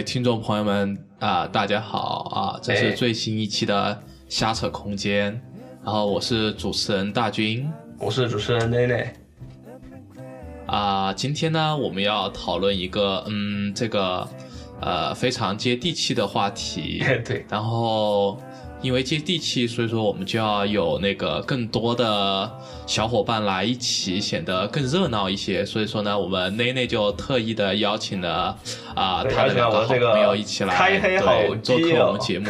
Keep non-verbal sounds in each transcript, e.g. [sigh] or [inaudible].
位听众朋友们啊、大家好啊！这是哎最新一期的瞎扯空间，然后我是主持人大军我是主持人内内。啊、今天呢，我们要讨论一个嗯，这个呃非常接地气的话题。[laughs] 对，然后因为接地气，所以说我们就要有那个更多的小伙伴来一起，显得更热闹一些。所以说呢，我们内内就特意的邀请了啊、对他的两个好朋友一起来开黑好对做客我们节目。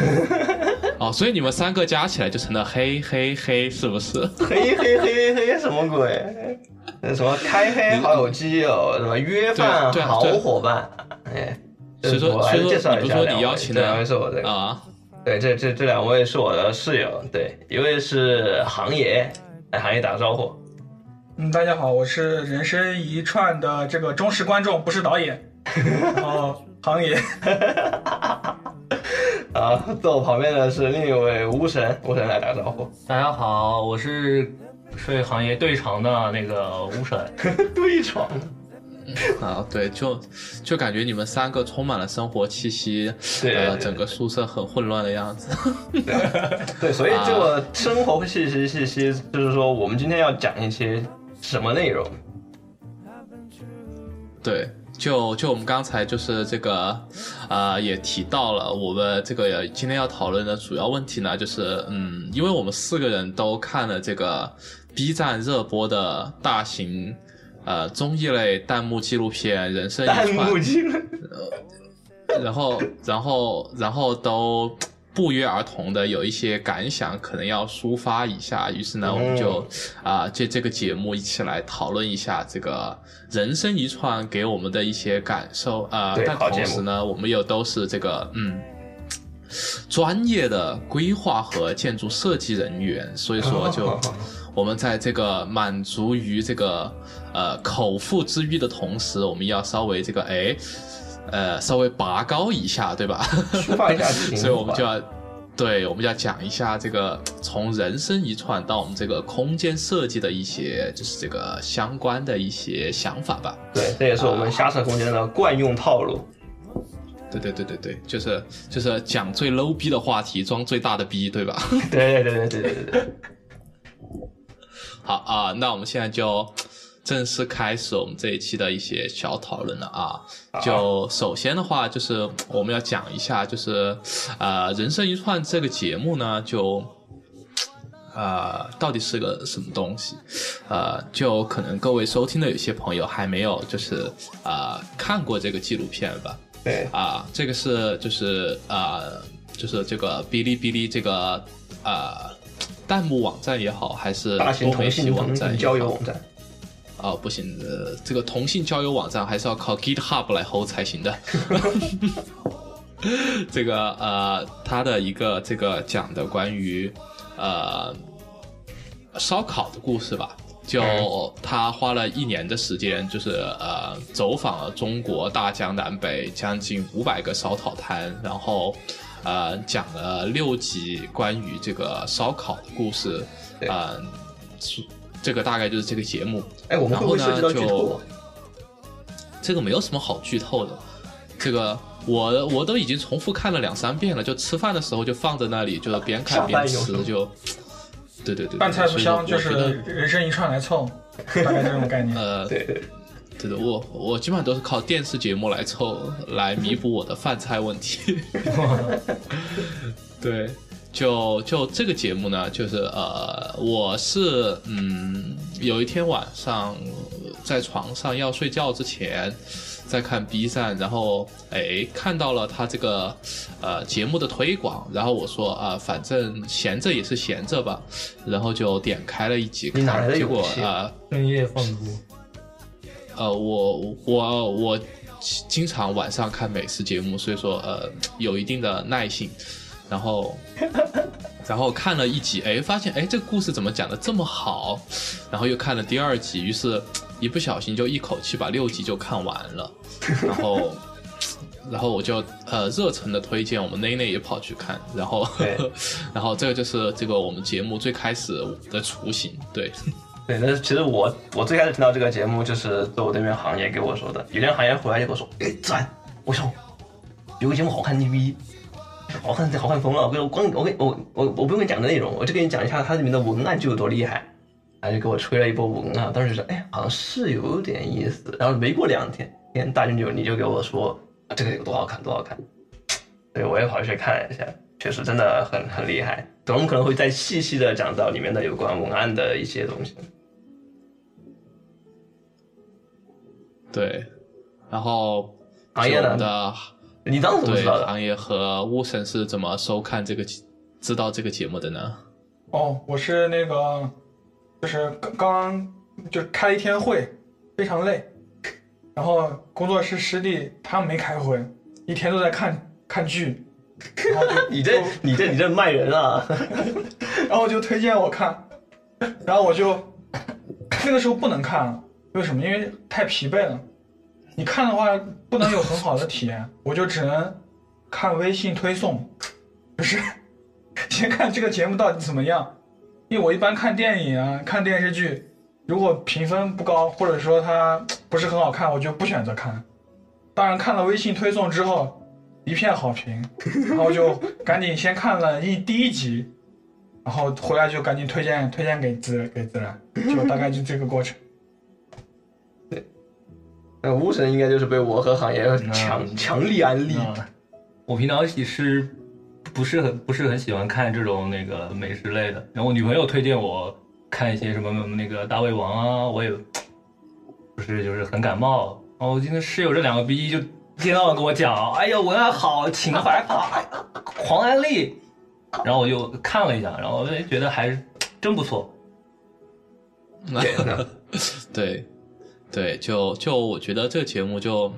[laughs] 哦，所以你们三个加起来就成了黑黑黑，是不是？嘿嘿嘿嘿，什么鬼？那什么开黑好友基友，什么约饭好伙伴？哎，所以说所以说你不是说你邀请了两位是我的，啊，对，这这这两位是我的室友，对，一位是行爷，来行爷打个招呼。嗯，大家好，我是人生一串的这个忠实观众，不是导演。然后行爷，[laughs] 啊，坐我旁边的是另一位巫神，巫神来打个招呼。大家好，我是设计行业对床的那个巫神。[laughs] 对闯，[laughs] 啊，对，就就感觉你们三个充满了生活气息，对呃，整个宿舍很混乱的样子。[laughs] 对，所以这啊个生活气息气息，就是说我们今天要讲一些什么内容？对，就就我们刚才就是这个，呃，也提到了我们这个今天要讨论的主要问题呢，就是嗯，因为我们四个人都看了这个 B 站热播的大型呃综艺类弹幕纪录片《人生一弹串幕》，机了，然后然后然后都不约而同的有一些感想，可能要抒发一下。于是呢，我们就啊、借这个节目一起来讨论一下这个人生一串给我们的一些感受啊、但同时呢，我们又都是这个嗯。专业的规划和建筑设计人员，所以说就 [laughs] 我们在这个满足于这个呃口腹之欲的同时我们要稍微这个哎呃稍微拔高一下对吧？虚一下 [laughs] 所以我们就要对我们要讲一下这个从人生一串到我们这个空间设计的一些就是这个相关的一些想法吧。对这也是我们瞎扯空间的惯用套路。对对对对对就是就是讲最 low 逼的话题装最大的逼对吧对对对对对对对好啊，那我们现在就正式开始我们这一期的一些小讨论了啊。就首先的话，就是我们要讲一下，就是呃，《人生一串》这个节目呢，就呃，到底是个什么东西？呃，就可能各位收听的有些朋友还没有就是呃看过这个纪录片吧。对啊，这个是就是呃，就是这个哔哩哔哩这个呃弹幕网站也好，还是大型同性网站交友网站，哦，不行，呃，这个同性交友网站还是要靠 GitHub 来 hold 才行的。[laughs] 这个呃，他的一个这个讲的关于呃烧烤的故事吧，就他花了一年的时间，就是呃走访了中国大江南北将近五百个烧烤摊，然后呃讲了六集关于这个烧烤的故事，对呃，这个大概就是这个节目。哎，我们会不会涉及到剧然后透啊？这个没有什么好剧透的，这个我我都已经重复看了两三遍了，就吃饭的时候就放在那里，就是边看边吃，就，对对对，对饭菜不香，就是人生一串来凑，大概这种概念。[laughs] 呃，对对，对的，我我基本上都是靠电视节目来凑来弥补我的饭菜问题。[laughs] 对，就就这个节目呢，就是呃，我是嗯，有一天晚上呃在床上要睡觉之前，在看 B 站，然后哎看到了他这个呃节目的推广，然后我说啊、反正闲着也是闲着吧，然后就点开了一集你哪来看，结的勇气果啊。深夜放歌，呃，我我我经常晚上看美食节目，所以说呃有一定的耐性。然后，[laughs] 然后看了一集，哎，发现哎这个故事怎么讲的这么好？然后又看了第二集，于是一不小心就一口气把六集就看完了。然后，[laughs] 然后我就呃热诚的推荐我们内内也跑去看，然后 [laughs] 然后这个就是这个我们节目最开始的雏形，对，对，但是其实我我最开始听到这个节目，就是对我对面行业给我说的。有天行业回来就跟我说：“哎，自然，我操，有个节目好看牛逼，好看好看疯了。我跟我光我跟我我我不用跟你讲的内容，我就跟你讲一下它里面的文案就有多厉害。”他就给我吹了一波文案，当时就说：“哎，好像是有点意思。”然后没过两天，天大君就你就给我说这个有多好看，多好看。对，我也跑去看了一下，确实真的很很厉害。等我们可能会再细细的讲到里面的有关文案的一些东西。对，然后行业的你当时怎么对知道的？行业和巫神是怎么收看这个知道这个节目的呢？哦，我是那个，就是刚刚就开了一天会，非常累，然后工作室师弟他们没开会，一天都在看看剧，[laughs] 你这你这你这卖人啊！[laughs] 然后就推荐我看，然后我就那个时候不能看了，为什么？因为太疲惫了。你看的话不能有很好的体验，我就只能看微信推送，不是 [laughs] 先看这个节目到底怎么样。因为我一般看电影啊、看电视剧，如果评分不高，或者说它不是很好看，我就不选择看。当然看了微信推送之后，一片好评，然后就赶紧先看了一第一集，然后回来就赶紧推荐推荐给自给自然，就大概就这个过程。对那巫神应该就是被我和行业强嗯强力安利。啊，我平常也是不是很不是很喜欢看这种那个美食类的，然后我女朋友推荐我看一些什么那个大胃王啊，我也不是就是很感冒。然后我今天室友这两个逼就一天到晚跟我讲，哎呀文案好，情怀好，哎狂安利。然后我就看了一下，然后哎觉得还是真不错。对，[laughs] 对，对，就就我觉得这个节目就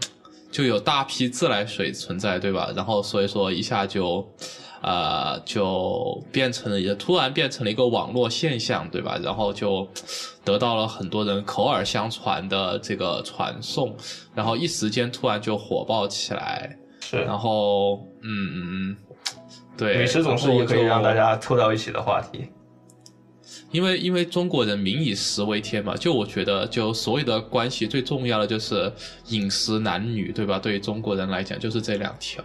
就有大批自来水存在，对吧？然后所以说一下就。呃，就变成了也突然变成了一个网络现象，对吧？然后就得到了很多人口耳相传的这个传送，然后一时间突然就火爆起来。是然后，嗯嗯嗯，对，美食总是一个可以让大家凑到一起的话题。因为因为中国人民以食为天嘛，就我觉得，就所有的关系最重要的就是饮食男女，对吧？对于中国人来讲，就是这两条，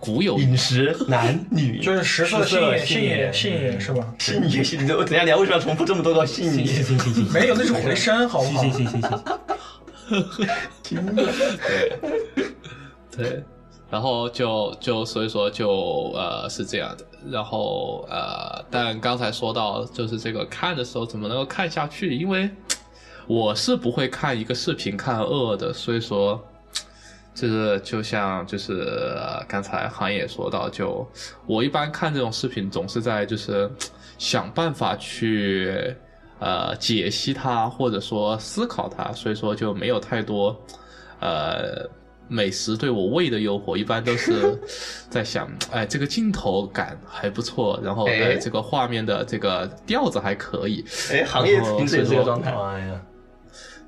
古有饮食男女就是食色性也性也性也是吧？信也信，等一下，你为什么要重复这么多个信也？没有，那是回声，好不好？行行行行行。对对，然后就就所以说就呃是这样的，然后呃，但刚才说到就是这个看的时候怎么能够看下去？因为我是不会看一个视频看饿的，所以说。就是就像就是、呃刚才行业也说到，就我一般看这种视频，总是在就是想办法去呃解析它，或者说思考它，所以说就没有太多呃美食对我胃的诱惑，一般都是 [laughs] 在想，哎，这个镜头感还不错，然后哎哎这个画面的这个调子还可以，哎，行业平时这个状态。哎呀，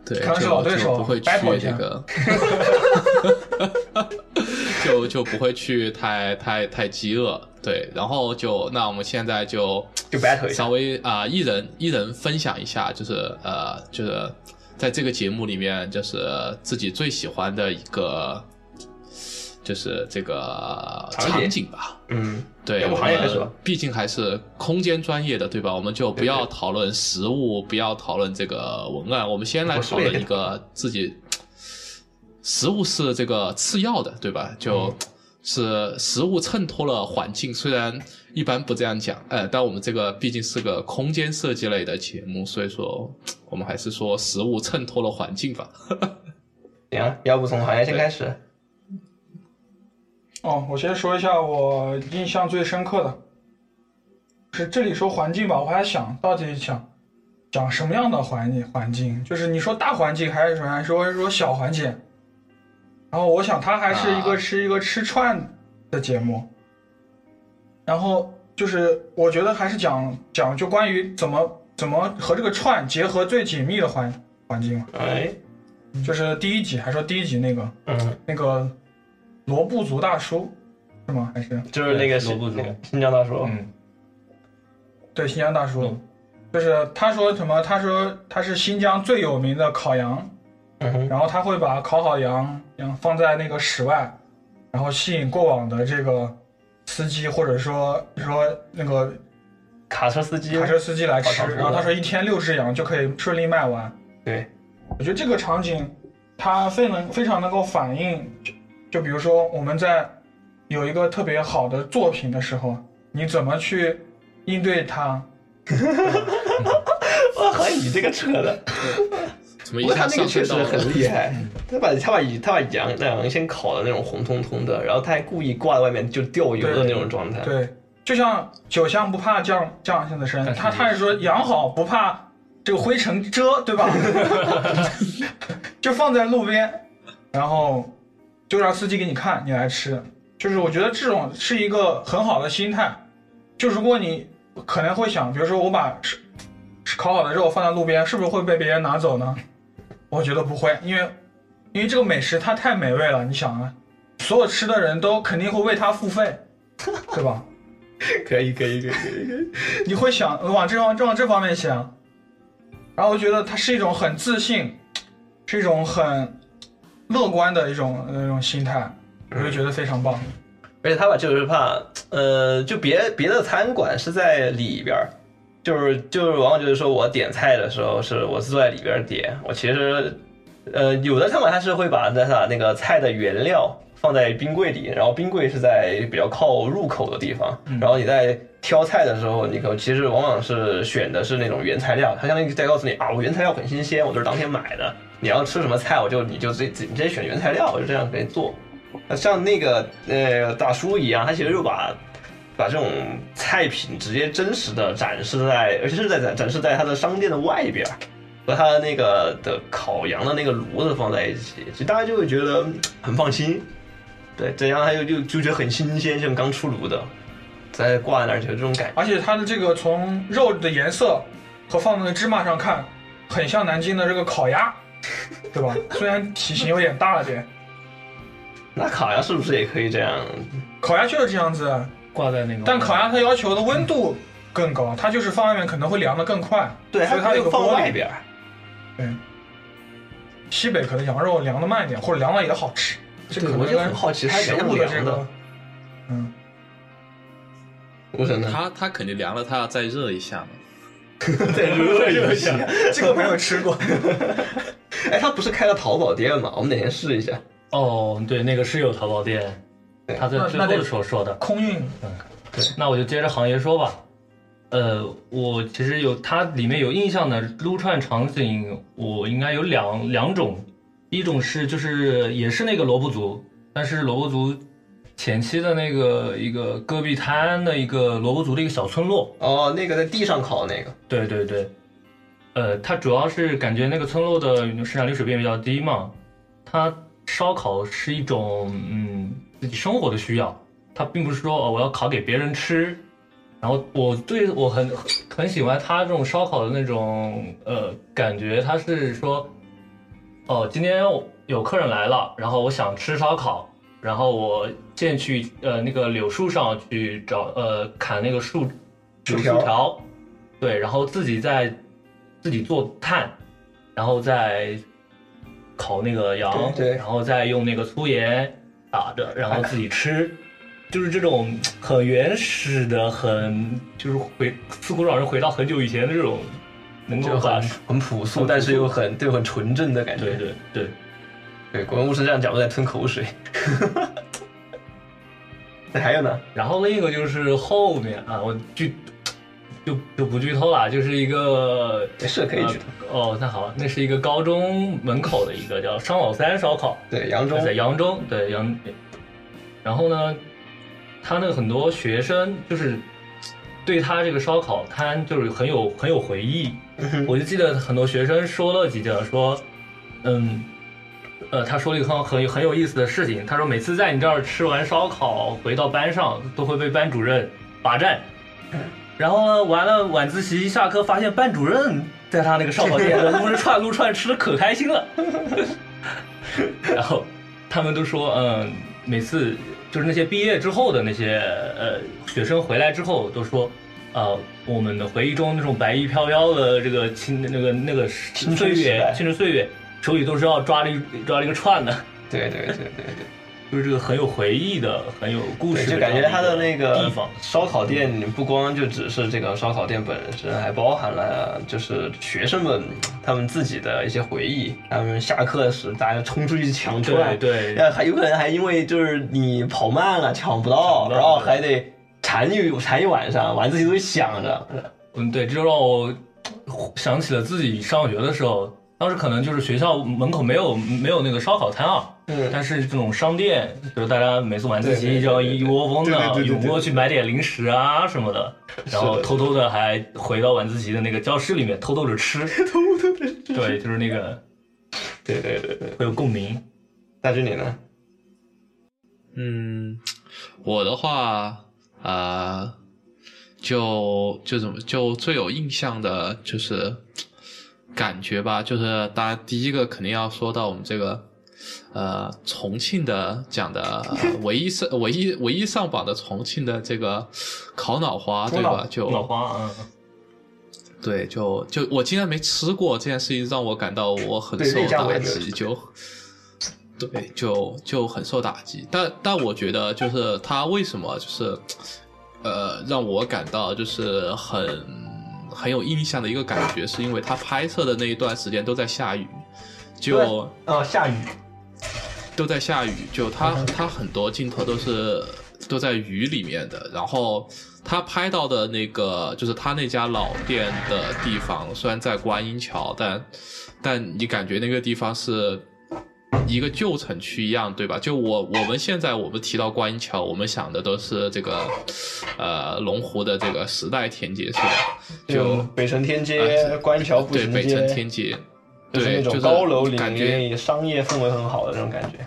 对，可能是就老对手就不会去这个，[laughs] 就就不会去太太太饥饿，对，然后就那我们现在就稍微啊、一人一人分享一下，就是呃，就是在这个节目里面，就是自己最喜欢的一个，就是这个场景吧。嗯，对，毕竟还是空间专业的，对吧？我们就不要讨论实物，不要讨论这个文案，我们先来讨论一个自己。实物是这个次要的，对吧？就。是实物衬托了环境，虽然一般不这样讲，呃，但我们这个毕竟是个空间设计类的节目，所以说我们还是说实物衬托了环境吧。[laughs] 行啊，要不从行业先开始。哦，我先说一下我印象最深刻的，是这里说环境吧，我还想到底想讲什么样的环境环境，就是你说大环境还是说还是说说小环境，然后我想它还是一个、啊。是一个吃串的节目，然后就是我觉得还是讲讲就关于怎么怎么和这个串结合最紧密的环环境嘛，哎，就是第一集还说第一集那个嗯，那个罗布族大叔？是吗？还是？就是那个罗布族。那个新疆大叔，嗯，对新疆大叔？嗯。就是他说什么？他说他是新疆最有名的烤羊，嗯，然后他会把烤好羊羊放在那个室外，然后吸引过往的这个司机或者说说那个卡车司机，卡车司机来吃。烤，然后他说一天六只羊就可以顺利卖完。对，我觉得这个场景它非能非常能够反映，就就比如说我们在有一个特别好的作品的时候，你怎么去应对它？哇，好像你这个扯的，怎么一不过他那个确实很厉害，他把他把他把羊那羊先烤的那种红彤彤的，然后他还故意挂在外面就掉油的那种状态，对，就像酒香不怕酱酱香的深，他他是说羊好不怕这个灰尘遮，对吧？[laughs] 就放在路边，然后就让司机给你看，你来吃。就是我觉得这种是一个很好的心态。就如果你可能会想，比如说我把烤好的肉放在路边，是不是会被别人拿走呢？我觉得不会，因为因为这个美食它太美味了。你想啊，所有吃的人都肯定会为它付费，对吧？[laughs] 可以可以可以可以可以，你会想往这方往这方面想，然后我觉得它是一种很自信，是一种很乐观的一种那种心态，我就觉得非常棒。而且他把就是怕，呃，就别别的餐馆是在里边儿，就是就是往往就是说我点菜的时候是我是坐在里边儿点，我其实，呃，有的餐馆它是会把那啥那个菜的原料放在冰柜里，然后冰柜是在比较靠入口的地方，然后你在挑菜的时候，你可其实往往是选的是那种原材料，它相当于在告诉你啊，我原材料很新鲜，我都是当天买的，你要吃什么菜，我就你就直接你直接选原材料，我就这样给你做。像那个呃大叔一样，他其实就把把这种菜品直接真实的展示在，而且是在展展示在他的商店的外边儿，和他那个的烤羊的那个炉子放在一起，其实大家就会觉得嗯很放心。对，怎样还有就就觉得很新鲜，像刚出炉的，再挂在那儿就有这种感觉。而且它的这个从肉的颜色和放在芝麻上看，很像南京的这个烤鸭，[laughs] 对吧？虽然体型有点大了点，那烤鸭是不是也可以这样？烤鸭就是这样子，啊挂在那个。但烤鸭它要求的温度更高，它就是放外面可能会凉的更快。对，所以它有个放外边儿。对，西北可能羊肉凉的慢一点，或者凉了也好吃。这对我就可能跟很好奇它食凉不物的这凉的个，嗯，无神呢？它它肯定凉了，他要再热一下嘛。[laughs] 再热一下。这个没有吃过。哎，他不是开了淘宝店吗？我们哪天试一下。哦，对，那个是有淘宝店，他在最后的时候说的。空运对那我就接着行业说吧。呃，我其实有它里面有印象的撸串场景，我应该有两两种，一种是就是也是那个罗布族，但是罗布族前期的那个一个戈壁滩的一个罗布族的一个小村落，哦，那个在地上烤那个。对对对，呃，它主要是感觉那个村落的生产率水平比较低嘛，它烧烤是一种嗯自己生活的需要，它并不是说哦我要烤给别人吃。然后我对我很很喜欢他这种烧烤的那种呃感觉，他是说哦今天有客人来了，然后我想吃烧烤，然后我先去呃那个柳树上去找呃砍那个树柳树条，对，然后自己再自己做炭，然后再烤那个羊，对对。然后再用那个粗盐打着，然后自己吃，就是这种很原始的，很就是回似乎让人回到很久以前的这种，能够就很很朴素，但是又很对很纯正的感觉。对对对，对，果然巫师这样讲，我在吞口水。[laughs] 那还有呢？然后另一个就是后面啊，我剧就就不剧透了，就是一个没事可以剧透。呃哦，那好，那是一个高中门口的一个叫商老三烧烤，对，扬州在扬州，对扬。然后呢，他那个很多学生就是对他这个烧烤摊就是很有很有回忆。[laughs] 我就记得很多学生说了几句，说，嗯，呃，他说了一个很很很有意思的事情。他说每次在你这儿吃完烧烤，回到班上都会被班主任罚站。然后呢，完了晚自习一下课，发现班主任在他那个烧烤店撸着串撸串吃的可开心了。[laughs] 然后他们都说，嗯，每次就是那些毕业之后的那些呃学生回来之后都说，呃，我们的回忆中那种白衣飘飘的这个青那个那个青岁春时代月青春岁月，手里都是要抓了一抓了一个串的，对对对对对。[laughs] 就是这个很有回忆的、很有故事，的就感觉它的那个地方。烧烤店不光就只是这个烧烤店本身，还包含了就是学生们他们自己的一些回忆。他们下课时大家冲出去抢串，对对呃还有可能还因为就是你跑慢了抢不到然后还得馋一馋一晚上，晚自习都想着。嗯，对，这就让我想起了自己上学的时候，当时可能就是学校门口没有没有那个烧烤摊啊，嗯但是这种商店，就是大家每次晚自习就要一窝蜂的涌过去买点零食啊什么的，然后偷偷的还回到晚自习的那个教室里面偷偷着吃，偷偷的 [laughs] 吃，对，就是那个对对对对，会有共鸣。大军你呢？嗯，我的话，呃，就就怎么就最有印象的就是感觉吧，就是大家第一个肯定要说到我们这个呃重庆的讲的、呃唯一上唯一唯一上榜的重庆的这个烤脑花，对吧？[laughs] 就脑花，嗯，对，就就我竟然没吃过这件事情，让我感到我很受打击，就对，就就很受打击。但但我觉得，就是他为什么就是呃让我感到就是很很有印象的一个感觉，是因为他拍摄的那一段时间都在下雨，就呃，下雨。都在下雨，就他他很多镜头都是都在雨里面的，然后他拍到的那个就是他那家老店的地方，虽然在观音桥，但但你感觉那个地方是一个旧城区一样，对吧？就我我们现在我们提到观音桥，我们想的都是这个呃龙湖的这个时代天街是吧？就就北城天街、呃观音桥步行街，对北城天街。就是对，就是那种高楼林感觉立、商业氛围很好的那种感觉。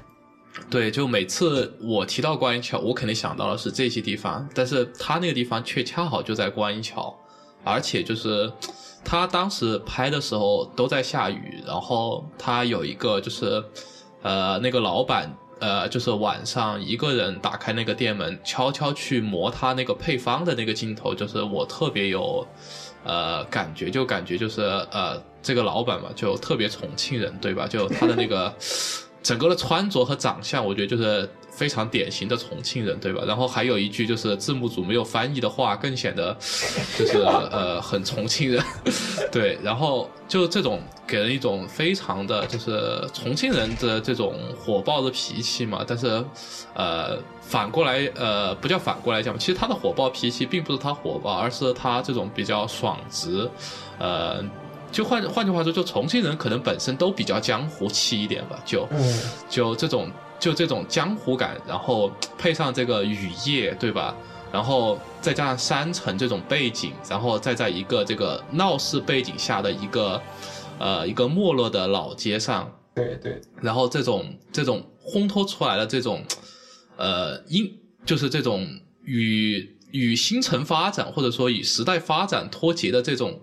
对，就每次我提到观音桥，我肯定想到的是这些地方，但是他那个地方却恰好就在观音桥，而且就是他当时拍的时候都在下雨，然后他有一个就是呃那个老板呃就是晚上一个人打开那个店门，悄悄去磨他那个配方的那个镜头，就是我特别有呃感觉，就感觉就是呃这个老板嘛，就特别重庆人，对吧？就他的那个整个的穿着和长相，我觉得就是非常典型的重庆人，对吧？然后还有一句就是字幕组没有翻译的话，更显得 [laughs] 就是呃很重庆人，[laughs] 对。然后就这种给人一种非常的就是重庆人的这种火爆的脾气嘛，但是呃反过来呃不叫反过来讲，其实他的火爆脾气并不是他火爆，而是他这种比较爽直，呃。就换换句话说，就重庆人可能本身都比较江湖气一点吧，就嗯，就这种就这种江湖感，然后配上这个雨夜，对吧？然后再加上山城这种背景，然后再在一个这个闹市背景下的一个呃一个没落的老街上，对对，然后这种这种烘托出来的这种呃阴就是这种与与新城发展或者说与时代发展脱节的这种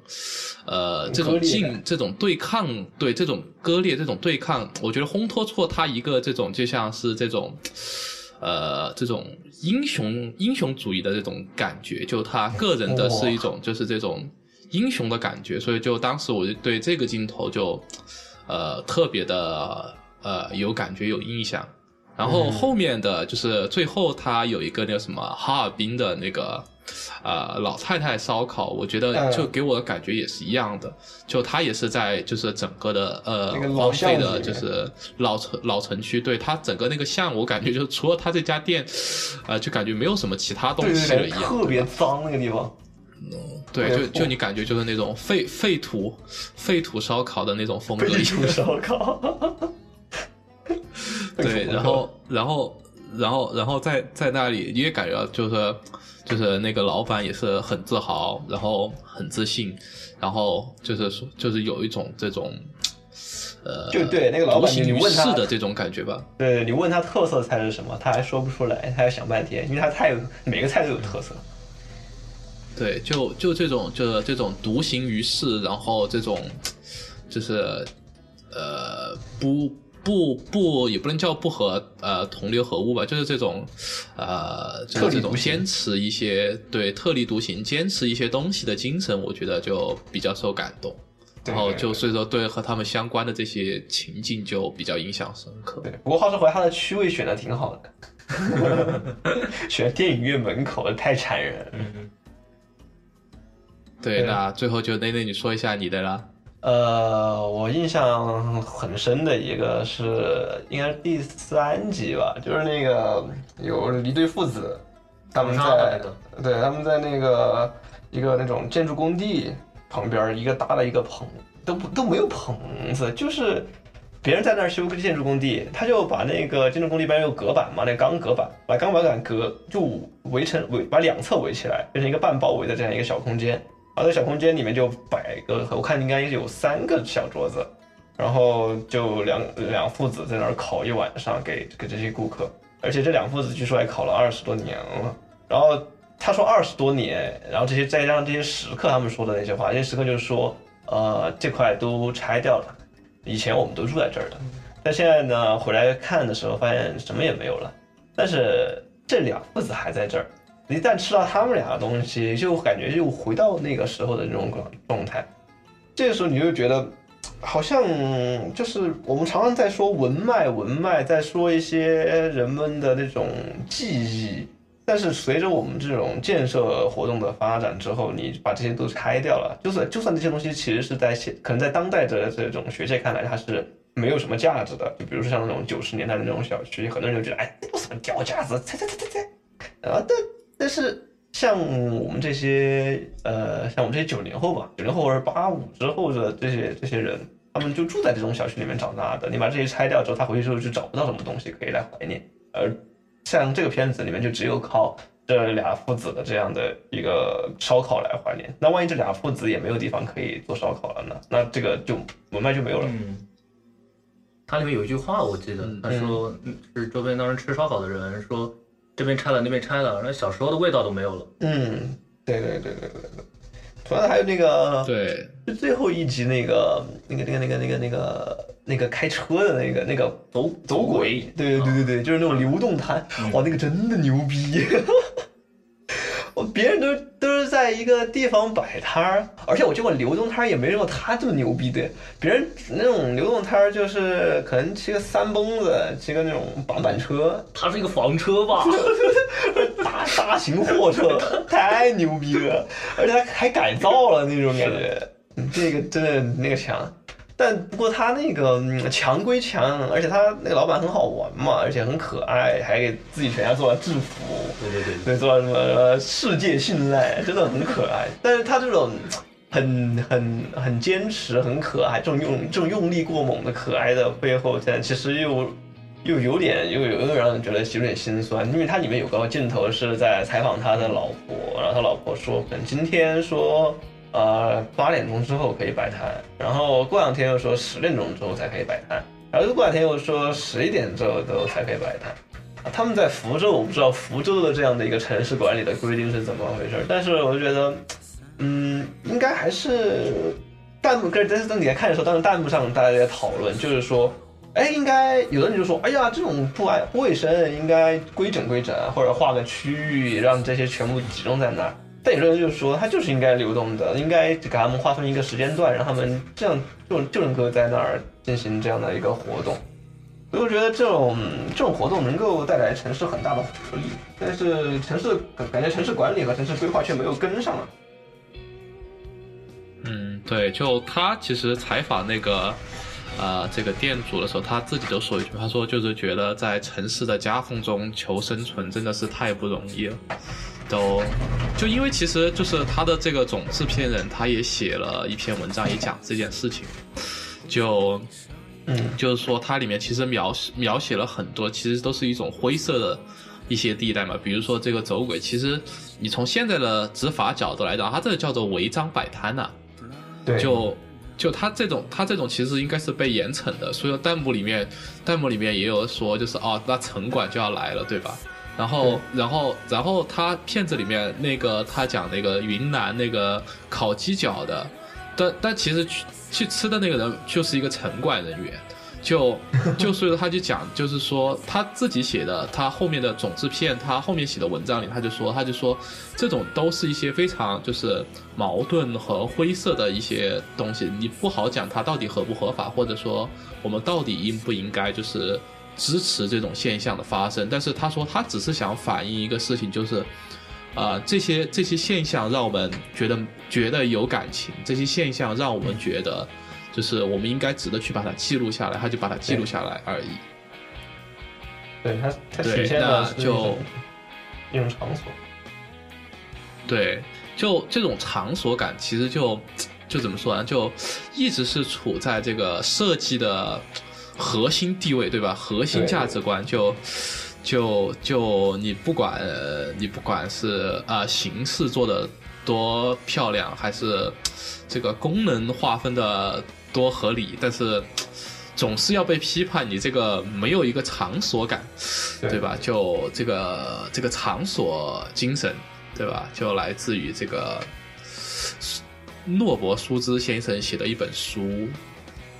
呃这种竞这种对抗，对这种割裂这种对抗，我觉得烘托出了他一个这种就像是这种。呃，这种英雄英雄主义的这种感觉，就他个人的是一种就是这种英雄的感觉，所以就当时我就对这个镜头就呃特别的呃有感觉有印象。然后后面的就是最后他有一个那个什么哈尔滨的那个呃老太太烧烤，我觉得嗯。就给我的感觉也是一样的，就他也是在就是整个的呃荒废的，就是老城老城区，对它整个那个巷，我感觉就除了他这家店，呃，就感觉没有什么其他东西了一样，特别脏那个地方。对，就就你感觉就是那种废废土废土烧烤的那种风格废土烧烤。对，[laughs] 然后然后然后然后在在那里，你也感觉到就是就是那个老板也是很自豪，然后很自信，然后就是说就是有一种这种呃，就对那个老板独行于你问他世的这种感觉吧。对你问他特色菜是什么，他还说不出来，他要想半天，因为他菜每个菜都有特色。对，就就这种，就是这种独行于世，然后这种就是呃不不不也不能叫不和呃同流合污吧，就是这种呃就是这种特立独行坚持一些对特立独行、坚持一些东西的精神，我觉得就比较受感动。然后就所以说对和他们相关的这些情境就比较印象深刻。对，不过话说回来，他的区位选的挺好的，[laughs] 选电影院门口太残忍了。嗯，对，对那最后就内内你说一下你的啦。呃，我印象很深的一个是，应该是第三集吧，就是那个有一对父子，他们在对他们在那个一个那种建筑工地旁边，一个搭了一个棚，都不都没有棚子，就是别人在那儿修个建筑工地，他就把那个建筑工地边有隔板嘛，那钢隔板，把钢板板隔就围成围把两侧围起来，变成一个半包围的这样一个小空间。然后在小空间里面就摆个，我看应该有三个小桌子，然后就两两父子在那儿烤一晚上给给这些顾客，而且这两父子据说还烤了二十多年了。然后他说二十多年，然后这些再加上这些食客他们说的那些话，这些食客就是说，呃，这块都拆掉了，以前我们都住在这儿的，但现在呢回来看的时候发现什么也没有了，但是这两父子还在这儿。一旦吃到他们俩的东西，就感觉又回到那个时候的那种状态。这个时候你就觉得，好像就是我们常常在说文脉，文脉在说一些人们的那种记忆。但是随着我们这种建设活动的发展之后，你把这些都拆掉了，就算就算这些东西其实是在现可能在当代的这种学界看来，它是没有什么价值的。就比如说像那种九十年代的那种小区，很多人就觉得，哎，那有什么掉价值？拆拆拆拆拆。啊，但但是像我们这些呃，像我们这些九零后吧，九零后或者八五之后的这些这些人，他们就住在这种小区里面长大的。你把这些拆掉之后，他回去之后就找不到什么东西可以来怀念。而像这个片子里面，就只有靠这俩父子的这样的一个烧烤来怀念。那万一这俩父子也没有地方可以做烧烤了呢？那这个就文脉就没有了。嗯，它里面有一句话，我记得嗯他说嗯是周边当时吃烧烤的人说，这边拆了那边拆了，那小时候的味道都没有了。嗯，对对对对对对。同样的还有那个对，就最后一集那个那个那个那个那个那个那个开车的那个那个走走鬼，对对对对对，就是那种流动摊，哇，那个真的牛逼。我别人都都是在一个地方摆摊儿，而且我见过流动摊儿也没有他这么牛逼的。别人那种流动摊儿就是可能骑个三蹦子，骑个那种板板车，他是一个房车吧？[laughs] 大大型货车，太牛逼了，而且他还改造了那种感觉，嗯这个真的那个强。但不过他那个嗯强归强，而且他那个老板很好玩嘛，而且很可爱，还给自己全家做了制服，对对对，对，做了什么呃世界信赖，真的很可爱。但是他这种很很很坚持、很可爱，这种用这种用力过猛的可爱的背后，现在其实又又有点又有又让人觉得有点心酸，因为他里面有个镜头是在采访他的老婆，然后他老婆说，可能今天说。呃，八点钟之后可以摆摊，然后过两天又说十点钟之后才可以摆摊，然后又过两天又说十一点之后都才可以摆摊。他们在福州，我不知道福州的这样的一个城市管理的规定是怎么回事，但是我就觉得，嗯，应该还是弹幕跟在在底下看的时候，当时弹幕上大家在讨论，就是说，哎，应该有的人就说，哎呀，这种不安不卫生，应该规整规整，或者划个区域，让这些全部集中在那儿。但有的人就说，它就是应该流动的，应该给他们划分一个时间段，让他们这样就就能够在那儿进行这样的一个活动。所以我觉得这种这种活动能够带来城市很大的活力，但是城市感感觉城市管理和城市规划却没有跟上了。嗯，对，就他其实采访那个呃这个店主的时候，他自己都说一句，他说就是觉得在城市的夹缝中求生存真的是太不容易了。都就因为其实就是他的这个总制片人，他也写了一篇文章，也讲这件事情，就嗯就是说它里面其实描描写了很多，其实都是一种灰色的一些地带嘛。比如说这个走鬼，其实你从现在的执法角度来讲，它这个叫做违章摆摊呐、对，就就他这种他这种其实应该是被严惩的，所以说弹幕里面弹幕里面也有说，就是哦，那城管就要来了，对吧？然后，然后，然后他片子里面那个他讲那个云南那个烤鸡脚的，但但其实去去吃的那个人就是一个城管人员，就 [laughs] 就所以说他就讲，就是说他自己写的，他后面的总制片，他后面写的文章里，他就说，他就说这种都是一些非常就是矛盾和灰色的一些东西，你不好讲它到底合不合法，或者说我们到底应不应该就是支持这种现象的发生。但是他说他只是想反映一个事情，就是。啊、这些这些现象让我们觉得觉得有感情，这些现象让我们觉得，就是我们应该值得去把它记录下来，他就把它记录下来而已。对它它对体现的那就是一种一种场所。对，就这种场所感，其实就就怎么说呢？就一直是处在这个设计的核心地位，对吧？核心价值观就。就就你不管呃你不管是啊、形式做的多漂亮，还是这个功能划分的多合理，但是总是要被批判你这个没有一个场所感，对对吧？就这个这个场所精神，对吧？就来自于这个诺伯舒兹先生写的一本书，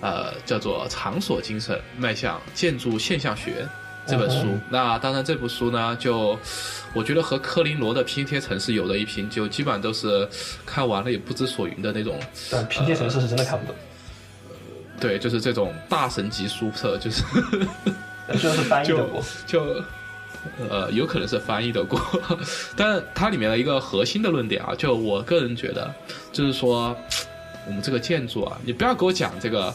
呃，叫做《场所精神：迈向建筑现象学》这本书。嗯那当然，这部书呢，就我觉得和科林罗的《拼贴城市》有的一拼，就基本上都是看完了也不知所云的那种。但拼贴城市是真的看不懂，对，就是这种大神级书册，就是 [laughs] 但这是翻译的就过。就呃，有可能是翻译的过，[laughs] 但它里面的一个核心的论点啊，就我个人觉得，就是说我们这个建筑啊，你不要给我讲这个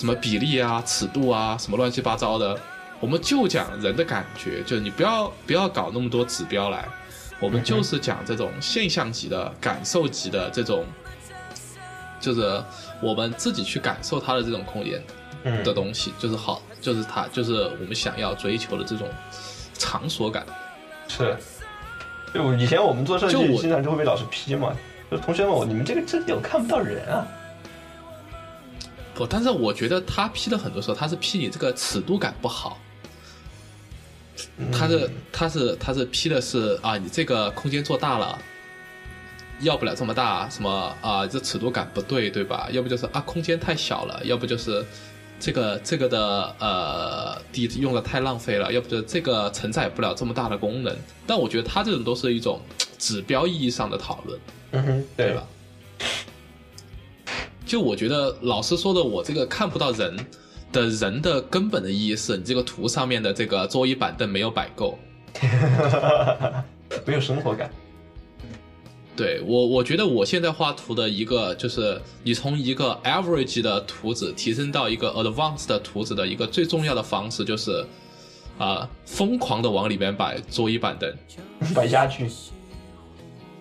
什么比例啊、尺度啊，什么乱七八糟的，我们就讲人的感觉，就是你不要不要搞那么多指标来，我们就是讲这种现象级的、感受级的这种，就是我们自己去感受它的这种空间。嗯的东西，就是好，就是它，就是我们想要追求的这种场所感。是，就以前我们做设计就，我经常就会被老师批嘛，就同学们，我你们这个这里我看不到人啊。不，但是我觉得他批的很多时候，他是批你这个尺度感不好，他是他是他是批的是啊，你这个空间做大了。要不了这么大，什么啊？这尺度感不对，对吧？要不就是啊，空间太小了，要不就是这个这个的呃地用的太浪费了，要不就是这个承载不了这么大的功能。但我觉得他这种都是一种指标意义上的讨论。嗯哼，对对吧？就我觉得老师说的，我这个看不到人的人的根本的意义是你这个图上面的这个桌椅板凳没有摆够。[laughs] 没有生活感。对我，我觉得我现在画图的一个就是你从一个 average 的图纸提升到一个 advanced 的图纸的一个最重要的方式就是，啊、疯狂的往里面摆桌椅板凳，摆家具，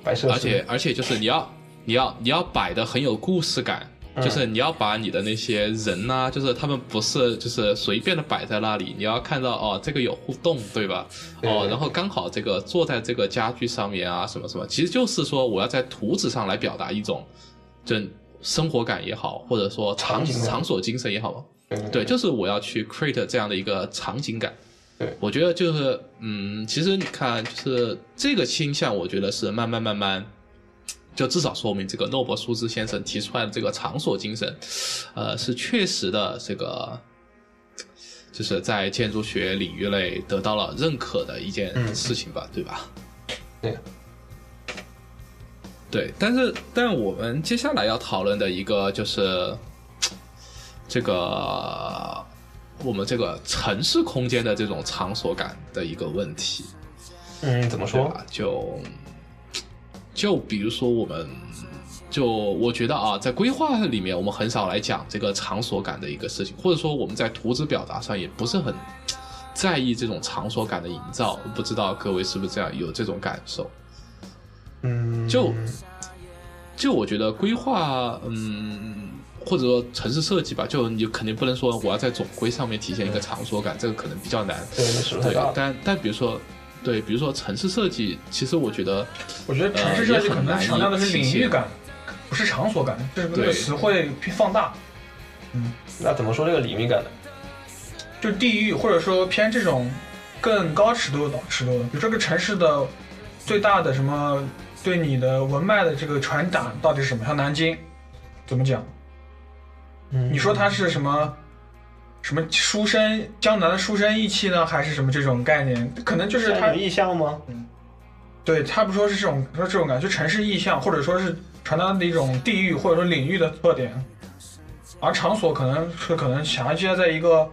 摆而且而且就是你要你要你要摆的很有故事感，嗯就是你要把你的那些人呐、就是他们不是就是随便的摆在那里，你要看到哦这个有互动，对吧？哦，然后刚好这个坐在这个家具上面啊，什么什么，其实就是说我要在图纸上来表达一种，就生活感也好，或者说场场景场所精神也好。对对，就是我要去 create 这样的一个场景感。对我觉得就是，嗯，其实你看，就是这个倾向，我觉得是慢慢慢慢，就至少说明这个诺伯舒兹先生提出来的这个场所精神，呃，是确实的这个，就是在建筑学领域内得到了认可的一件嗯事情吧，对吧？对，对，但是但我们接下来要讨论的一个就是这个我们这个城市空间的这种场所感的一个问题，嗯，怎么说？就就比如说我们。就我觉得啊，在规划里面，我们很少来讲这个场所感的一个事情，或者说我们在图纸表达上也不是很 [tsk] 在意这种场所感的营造。我不知道各位是不是这样有这种感受？嗯，就就我觉得规划，嗯，或者说城市设计吧，就你肯定不能说我要在总规上面体现一个场所感，这个可能比较难。对，对。但但比如说，对，比如说城市设计，其实我觉得，我觉得城市设计可能强调的是领域感，不是场所感，这个这个词汇偏放大，嗯那怎么说这个领域感呢？就地域或者说偏这种更高尺度的尺度的，比如这个城市的最大的什么对你的文脉的这个传达到底是什么？像南京怎么讲？嗯你说它是什么？什么书生江南的书生意气呢，还是什么这种概念？可能就是他有意向吗？嗯对他不说是这种说这种感觉，就城市意象，或者说是传达的一种地域或者说领域的特点，而场所可能是可能想要接在一个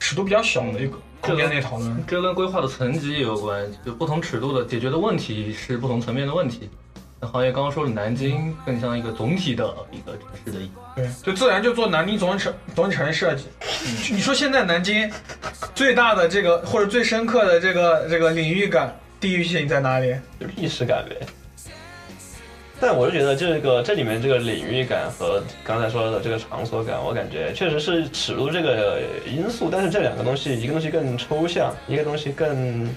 尺度比较小的一个空间内讨论。这跟规划的层级也有关，就不同尺度的解决的问题是不同层面的问题。那行业刚刚说了，南京更像一个总体的一个城市的一对，就自然就做南京总体城总体城市设计。你说现在南京最大的这个或者最深刻的这个这个领域感、地域性在哪里？就历史感呗。但我是觉得这个这里面这个领域感和刚才说的这个场所感，我感觉确实是尺度这个因素，但是这两个东西，一个东西更抽象，一个东西更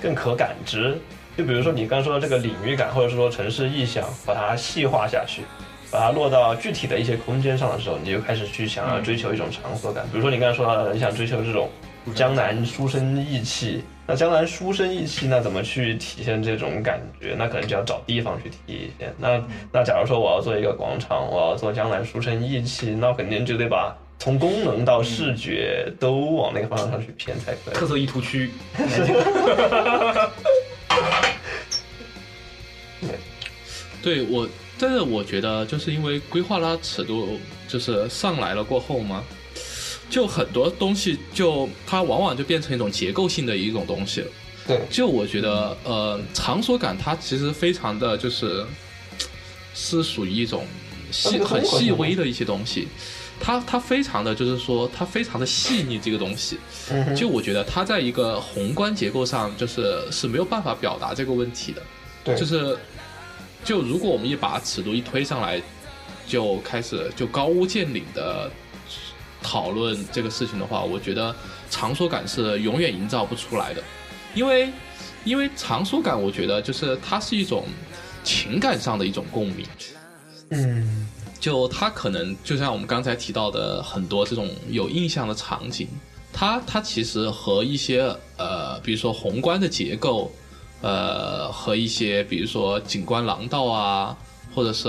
更可感知。就比如说你刚说的这个领域感，或者是说城市意象，把它细化下去，把它落到具体的一些空间上的时候，你就开始去想要追求一种场所感。比如说你刚才说到的，你想追求这种江南书生意气，那江南书生意气，那怎么去体现这种感觉？那可能就要找地方去体现。那那假如说我要做一个广场，我要做江南书生意气，那肯定就得把从功能到视觉都往那个方向上去偏才可以。特色意图区。[laughs] [laughs] 对我，但是我觉得就是因为规划它尺度就是上来了过后嘛，就很多东西就它往往就变成一种结构性的一种东西了。对，就我觉得，呃，场所感它其实非常的就是是属于一种细很细微的一些东西，它它非常的就是说它非常的细腻这个东西，就我觉得它在一个宏观结构上就是是没有办法表达这个问题的。对，就是，就如果我们一把尺度一推上来，就开始就高屋建瓴的讨论这个事情的话，我觉得场所感是永远营造不出来的，因为因为场所感，我觉得就是它是一种情感上的一种共鸣。嗯，就它可能就像我们刚才提到的很多这种有印象的场景，它它其实和一些呃，比如说宏观的结构，呃，和一些比如说景观廊道啊，或者是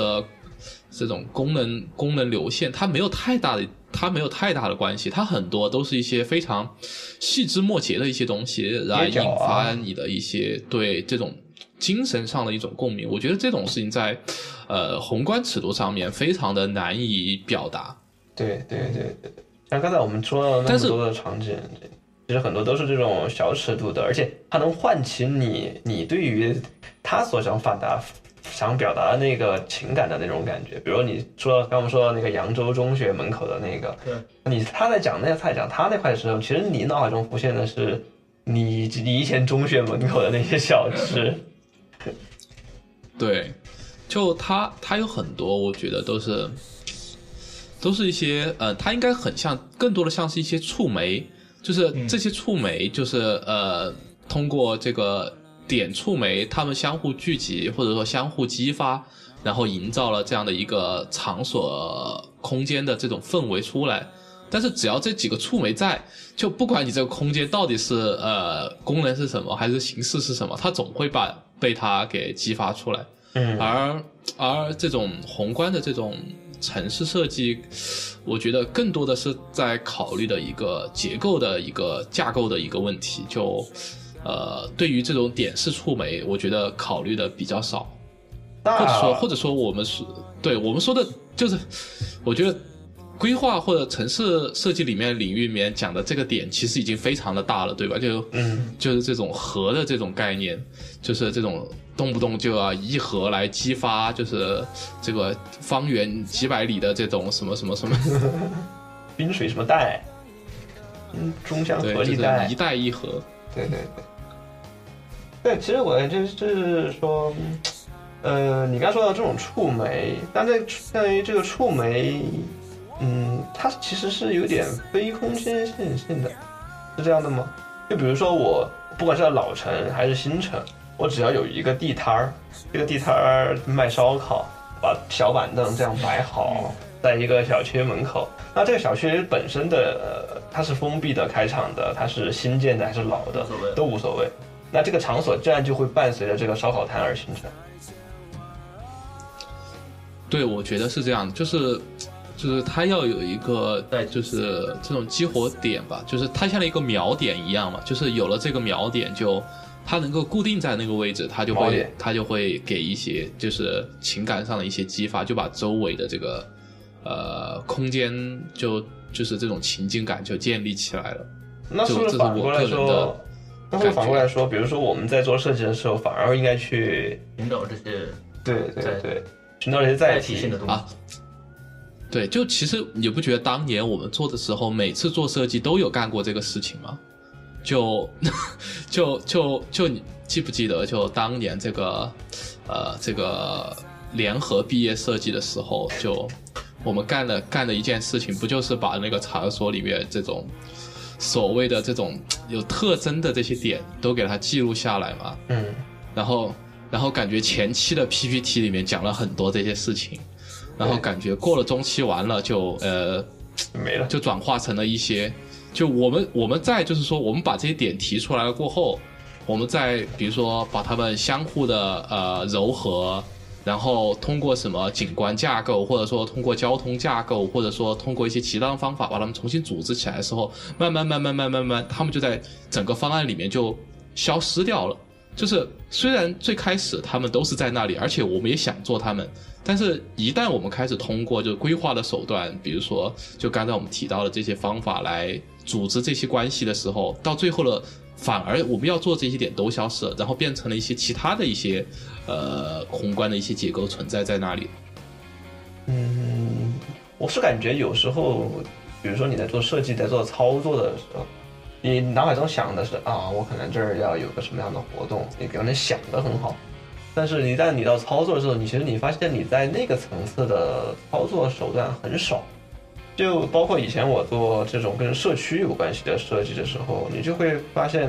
这种功能功能流线，它没有太大的它没有太大的关系，它很多都是一些非常细枝末节的一些东西来引发你的一些对这种精神上的一种共鸣。我觉得这种事情在呃宏观尺度上面非常的难以表达。对对对对，像刚才我们说了那么多的场景，其实很多都是这种小尺度的，而且它能唤起你你对于他所想表达、想表达的那个情感的那种感觉。比如你说刚我们说到那个扬州中学门口的那个，你他在讲那个菜讲他那块的时候，其实你脑海中浮现的是你你以前中学门口的那些小吃。对，就它它有很多，我觉得都是都是一些呃，它应该很像，更多的像是一些触媒，就是这些触媒就是呃，通过这个点触媒，它们相互聚集或者说相互激发，然后营造了这样的一个场所空间的这种氛围出来。但是只要这几个触媒在，就不管你这个空间到底是呃功能是什么，还是形式是什么，它总会把被它给激发出来。嗯而而这种宏观的这种城市设计，我觉得更多的是在考虑的一个结构的一个架构的一个问题。就呃，对于这种点式触媒，我觉得考虑的比较少。或者说，或者说我们是对我们说的，就是我觉得规划或者城市设计里面领域里面讲的这个点，其实已经非常的大了，对吧？就嗯，就是这种核的这种概念，就是这种动不动就要一核来激发，就是这个方圆几百里的这种什么什么什么，[laughs] 滨水什么带，嗯，中江对，就是合力带一，带一核。对对对，对，其实我就是就是说，呃，你刚说到这种触媒，但在在于这个触媒，嗯，它其实是有点非空间线性的，是这样的吗？就比如说我不管是在老城还是新城，我只要有一个地摊儿，这个地摊儿卖烧烤，把小板凳这样摆好，在一个小区门口。那这个小区本身的呃，它是封闭的、开场的，它是新建的还是老的都无所谓。那这个场所自然就会伴随着这个烧烤摊而形成。对，我觉得是这样，就是就是它要有一个在，就是这种激活点吧，就是它像一个锚点一样嘛，就是有了这个锚点就。它能够固定在那个位置，它就会它就会给一些就是情感上的一些激发，就把周围的这个呃空间就就是这种情境感就建立起来了。那是不这是我是反过来个人的说？那是不是反过来说？比如说我们在做设计的时候，反而应该去寻找这些对对对寻找这些载体载体性的东西。啊对，就其实你不觉得当年我们做的时候，每次做设计都有干过这个事情吗？就就就就你记不记得？就当年这个呃这个联合毕业设计的时候，就我们干了干的一件事情，不就是把那个场所里面这种所谓的这种有特征的这些点都给它记录下来吗？嗯，然后然后感觉前期的 PPT 里面讲了很多这些事情，然后感觉过了中期完了就呃没了。就转化成了一些，就我们我们在就是说我们把这些点提出来了过后，我们再比如说把它们相互的呃柔和。然后通过什么景观架构，或者说通过交通架构，或者说通过一些其他的方法，把它们重新组织起来的时候，慢慢慢慢慢慢慢，他们就在整个方案里面就消失掉了。就是虽然最开始他们都是在那里，而且我们也想做他们，但是一旦我们开始通过就规划的手段，比如说就刚才我们提到的这些方法来组织这些关系的时候，到最后了，反而我们要做这些点都消失了，然后变成了一些其他的一些呃宏观的一些结构存在在那里。嗯，我是感觉有时候，比如说你在做设计、在做操作的时候，你脑海中想的是啊，我可能这儿要有个什么样的活动，你可能想的很好，但是一旦你到操作的时候，你其实你发现你在那个层次的操作手段很少。就包括以前我做这种跟社区有关系的设计的时候，你就会发现，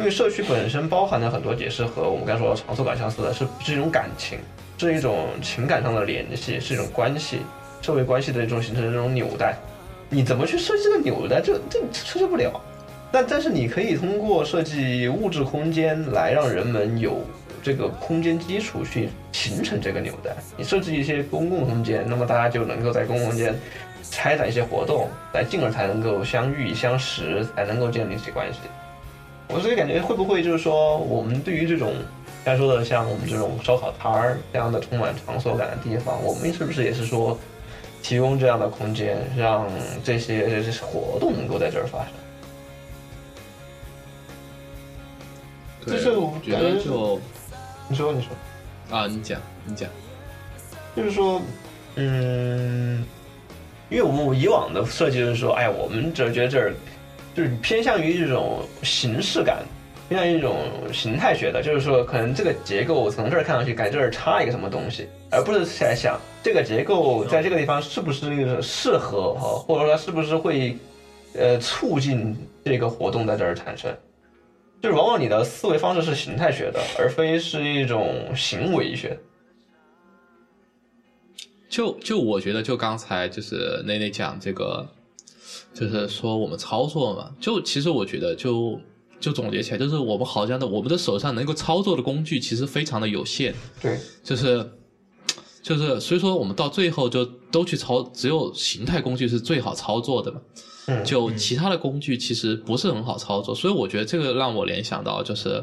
因为社区本身包含的很多也是和我们刚才说的场所感相似的，是是一种感情，是一种情感上的联系，是一种关系，社会关系的一种形成的这种纽带。你怎么去设计这个纽带？这这设计不了。但但是你可以通过设计物质空间来让人们有这个空间基础去形成这个纽带。你设置一些公共空间，那么大家就能够在公共空间开展一些活动，来进而才能够相遇相识，才能够建立起关系。我所以感觉会不会就是说，我们对于这种刚才说的像我们这种烧烤摊儿这样的充满场所感的地方，我们是不是也是说提供这样的空间，让这些这些活动能够在这儿发生？就是我我觉感觉得就你说，你说。啊，你讲你讲，就是说，嗯，因为我们以往的设计就是说，哎，我们只觉得这儿就是偏向于这种形式感，偏向于一种形态学的，就是说，可能这个结构从这儿看上去，感觉这儿插一个什么东西，而不是在想这个结构在这个地方是不是那个适合哈，或者说它是不是会呃促进这个活动在这儿产生。就是往往你的思维方式是形态学的，而非是一种行为学。就就我觉得，就刚才就是内内讲这个，就是说我们操作嘛，就其实我觉得就就总结起来，就是我们好像的我们的手上能够操作的工具其实非常的有限，对，就是 [tsk] 就是所以说我们到最后就都去操，只有形态工具是最好操作的嘛。嗯，就其他的工具其实不是很好操作，所以我觉得这个让我联想到就是，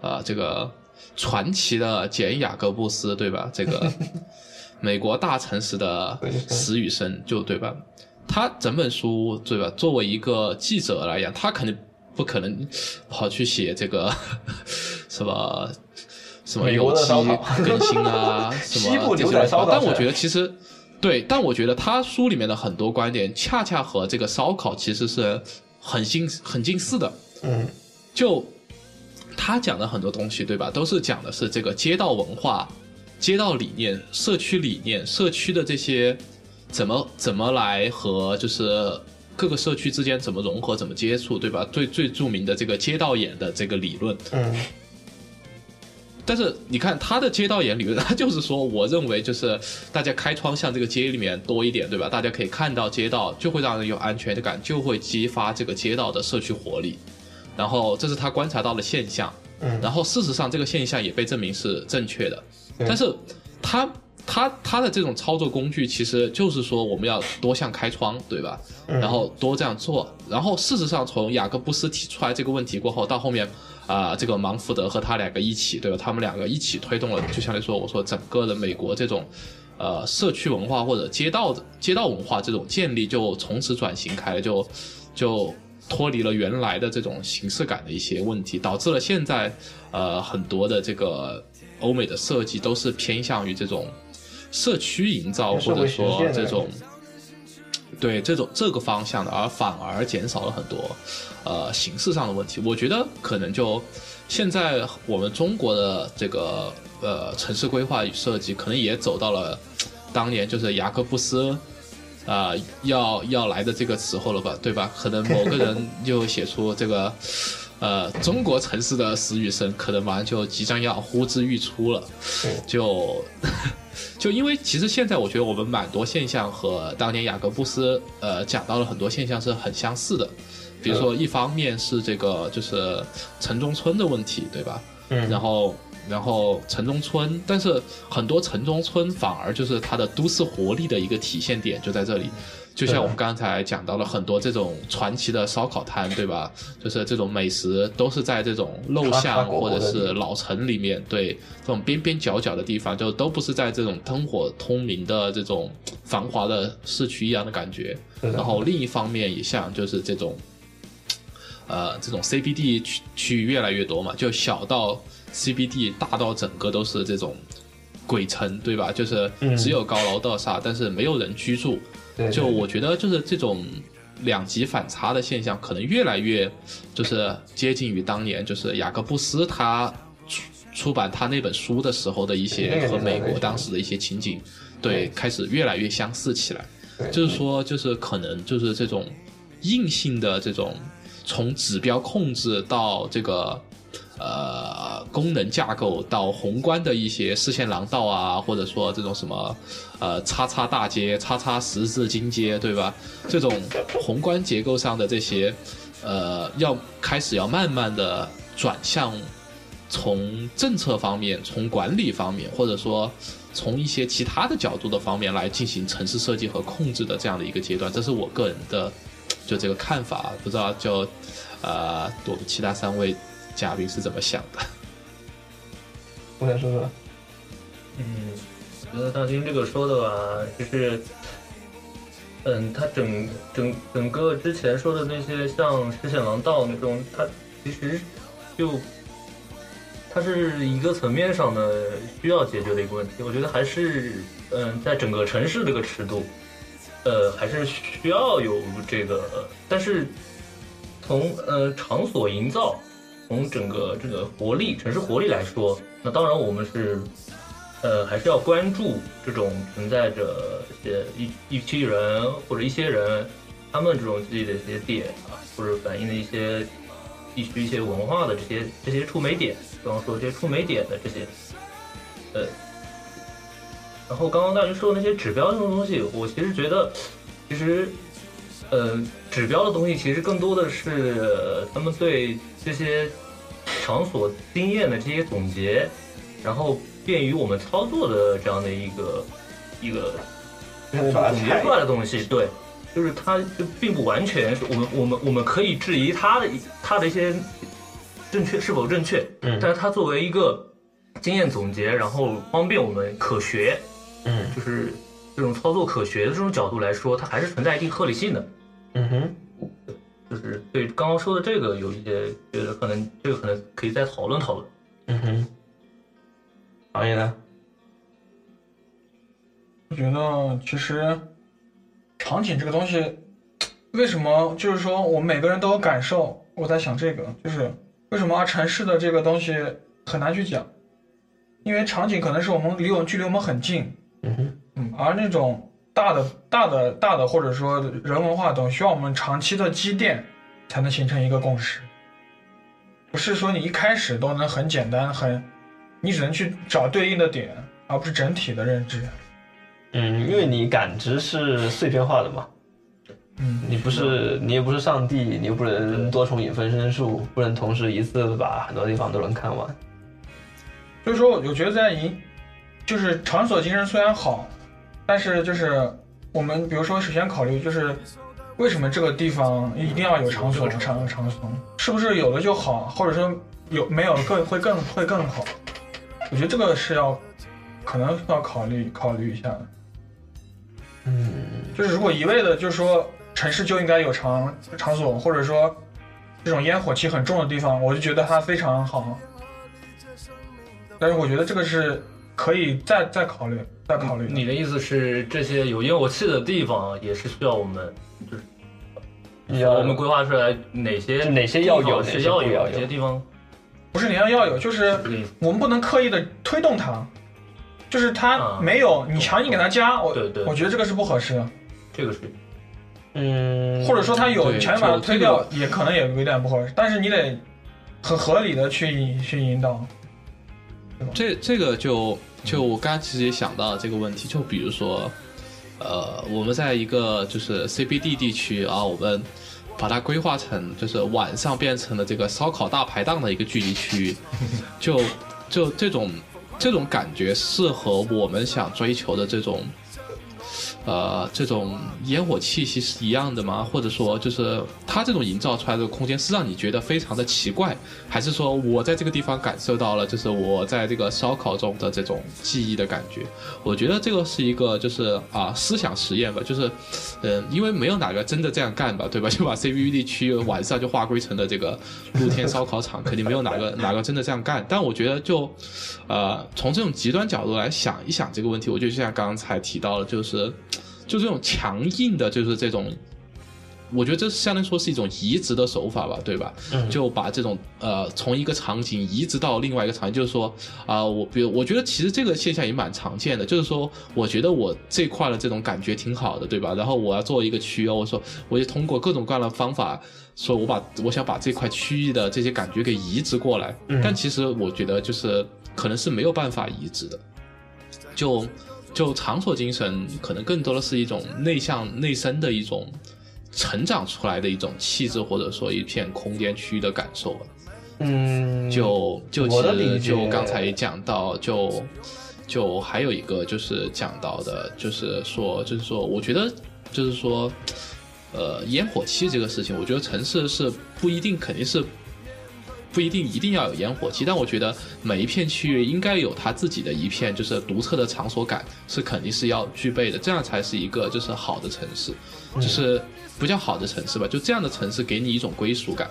呃，这个传奇的简·雅各布斯，对吧？这个 [laughs] 美国大城市的死与生，就对吧？他整本书对吧？作为一个记者来讲，他肯定不可能跑去写这个 [laughs] 什么什么美国有机的烧烤更新啊，[laughs] 什么这些乱七八糟。但我觉得其实。对，但我觉得他书里面的很多观点，恰恰和这个烧烤其实是很近很近似的。嗯，就他讲的很多东西，对吧？都是讲的是这个街道文化、街道理念、社区理念、社区的这些怎么怎么来和就是各个社区之间怎么融合、怎么接触，对吧？最最著名的这个街道眼的这个理论，嗯，但是你看他的街道眼理论，[laughs] 他就是说，我认为就是大家开窗向这个街里面多一点，对吧？大家可以看到街道，就会让人有安全感，就会激发这个街道的社区活力。然后这是他观察到的现象。嗯然后事实上这个现象也被证明是正确的。对但是他他他的这种操作工具，其实就是说我们要多向开窗，对吧？然后多这样做。然后事实上，从雅各布斯提出来这个问题过后，到后面啊、这个芒福德和他两个一起，对吧？他们两个一起推动了，就相当于说，我说整个的美国这种。呃，社区文化或者街道的街道文化这种建立，就从此转型开了，就就脱离了原来的这种形式感的一些问题，导致了现在呃很多的这个欧美的设计都是偏向于这种社区营造，或者说这种对这种这个方向的，而反而减少了很多呃形式上的问题。我觉得可能就现在我们中国的这个呃城市规划与设计，可能也走到了当年就是雅各布斯。啊、要要来的这个时候了吧，对吧？可能某个人就写出这个，呃，中国城市的死与生，可能马上就即将要呼之欲出了。就 [laughs] 就因为其实现在我觉得我们蛮多现象和当年雅各布斯呃讲到了很多现象是很相似的，比如说一方面是这个就是城中村的问题，对吧？嗯然后然后城中村，但是很多城中村反而就是它的都市活力的一个体现点就在这里。就像我们刚才讲到了很多这种传奇的烧烤摊，对吧？就是这种美食都是在这种陋巷或者是老城里面，对这种边边角角的地方，就都不是在这种灯火通明的这种繁华的市区一样的感觉。然后另一方面也像就是这种，呃，这种 CBD 区区域越来越多嘛，就小到 CBD，大到整个都是这种鬼城，对吧？就是嗯只有高楼大厦，但是没有人居住。对就我觉得就是这种两极反差的现象，可能越来越就是接近于当年就是雅各布斯他出出版他那本书的时候的一些和美国当时的一些情景，对，开始越来越相似起来。就是说，就是可能就是这种硬性的这种从指标控制到这个呃功能架构到宏观的一些视线廊道啊，或者说这种什么呃叉叉大街、叉叉十字金街，对吧？这种宏观结构上的这些呃，要开始要慢慢的转向从政策方面、从管理方面，或者说从一些其他的角度的方面来进行城市设计和控制的这样的一个阶段，这是我个人的就这个看法。不知道就呃我们其他三位嘉宾是怎么想的？我想说说，嗯，我觉得大金这个说的吧，就是，嗯，他整整整个之前说的那些像视线廊道那种，它其实就它是一个层面上的需要解决的一个问题。我觉得还是，嗯，在整个城市这个尺度，呃，还是需要有这个，但是从呃场所营造，从整个这个活力、城市活力来说，那当然我们是，呃，还是要关注这种存在着一些一一批人或者一些人，他们这种自己的一些点啊，或者反映的一些地区一些文化的这些这些触媒点，比方说这些触媒点的这些，呃，然后刚刚大军说的那些指标这种东西，我其实觉得，其实，呃，指标的东西其实更多的是、他们对这些场所经验的这些总结，然后便于我们操作的这样的一个一个把它拆总结出来的东西，对，就是它就并不完全是我们我们我们可以质疑它的一它的一些正确是否正确，嗯但是它作为一个经验总结，然后方便我们可学，嗯就是这种操作可学的这种角度来说，它还是存在一定合理性的。嗯哼，就是对刚刚说的这个有一些觉得可能这个可能可以再讨论讨论。嗯哼，行业呢？我觉得其实场景这个东西，为什么就是说我们每个人都有感受？我在想这个，就是为什么城市的这个东西很难去讲？因为场景可能是我们离我们距离我们很近，嗯哼，嗯，而那种大的、大的、大的，或者说人文化等，需要我们长期的积淀才能形成一个共识。不是说你一开始都能很简单，很，你只能去找对应的点，而不是整体的认知。嗯，因为你感知是碎片化的嘛，嗯，你不是你也不是上帝，你又不能多重影分身术，不能同时一次把很多地方都能看完。所以说，我觉得在营就是场所精神虽然好，但是就是我们比如说首先考虑就是为什么这个地方一定要有场所场场所，是不是有了就好，或者说有没有更会更会更好？我觉得这个是要可能要考虑考虑一下的。嗯，就是如果一味的就是说城市就应该有场场所，或者说这种烟火气很重的地方，我就觉得它非常好。但是我觉得这个是可以再再考虑再考虑。你的意思是这些有烟火气的地方也是需要我们，就是要我们规划出来哪些哪些要有哪些要有哪些地方不是你要要有，就是。我们不能刻意的推动它，就是它啊没有，你强行给它加，我对对我觉得这个是不合适的。这个是嗯，或者说它有，强行把它推掉，也可能也有一点不合适。但是你得很合理的去引去引导。这这个就就我刚才其实也想到这个问题，就比如说，呃，我们在一个就是 CBD 地区啊，我们把它规划成就是晚上变成了这个烧烤大排档的一个聚集区，[laughs] 就就这种这种感觉适合我们想追求的这种。呃，这种烟火气息是一样的吗？或者说，就是它这种营造出来的空间是让你觉得非常的奇怪，还是说我在这个地方感受到了，就是我在这个烧烤中的这种记忆的感觉？我觉得这个是一个就是啊思想实验吧，就是嗯、因为没有哪个真的这样干吧，对吧？就把 CBD 区晚上就划归成了这个露天烧烤场，肯定没有哪个 [laughs] 哪个真的这样干。但我觉得就呃从这种极端角度来想一想这个问题，我就像刚才提到了，就是就这种强硬的，就是这种。我觉得这相当于说是一种移植的手法吧，对吧？嗯就把这种呃从一个场景移植到另外一个场景，就是说啊、我比如我觉得其实这个现象也蛮常见的，就是说我觉得我这块的这种感觉挺好的，对吧？然后我要做一个区哦，我说我就通过各种各样的方法，说我把我想把这块区域的这些感觉给移植过来，嗯但其实我觉得就是可能是没有办法移植的，就就场所精神可能更多的是一种内向内生的一种成长出来的一种气质，或者说一片空间区域的感受吧。嗯，就就其实就刚才也讲到，就就还有一个就是讲到的，就是说就是说，我觉得就是说，呃，烟火气这个事情，我觉得城市是不一定肯定是。不一定一定要有烟火气，但我觉得每一片区域应该有它自己的一片就是独特的场所感，是肯定是要具备的，这样才是一个就是好的城市，就是不叫好的城市吧，就这样的城市给你一种归属感，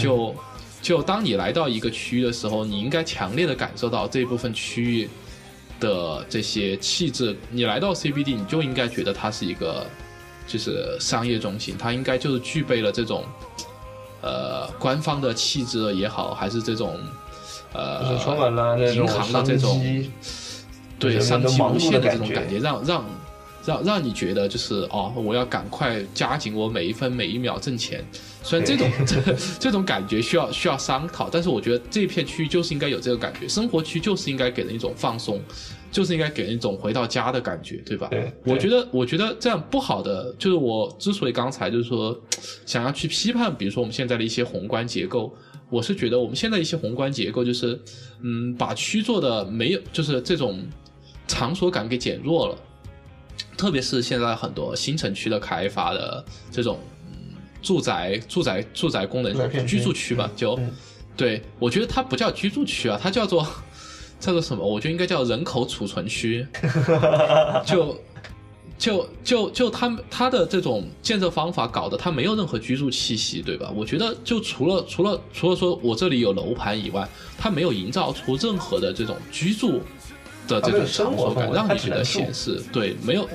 就就当你来到一个区域的时候，你应该强烈的感受到这部分区域的这些气质。你来到 CBD，你就应该觉得它是一个就是商业中心，它应该就是具备了这种呃官方的气质也好，还是这种呃就是充满了那种银行的这种，对商机无限的这种感觉，让让让让你觉得就是哦，我要赶快加紧我每一分每一秒挣钱。虽然这种这这种感觉需要需要商讨，但是我觉得这片区域就是应该有这个感觉，生活区就是应该给人一种放松，就是应该给人一种回到家的感觉，对吧？对我觉得我觉得这样不好的，就是我之所以刚才就是说 [tsk] 想要去批判，比如说我们现在的一些宏观结构。我是觉得我们现在一些宏观结构就是，嗯，把区做的没有，就是这种场所感给减弱了。特别是现在很多新城区的开发的这种、嗯、住宅、住宅、住宅功能居住区吧，就、嗯对我觉得它不叫居住区啊，它叫做叫做什么？我觉得应该叫人口储存区。[laughs] 就就就就他他的这种建设方法搞得他没有任何居住气息，对吧？我觉得就除了除了除了说我这里有楼盘以外，他没有营造出任何的这种居住的这种场所感，让你觉得显示对没有，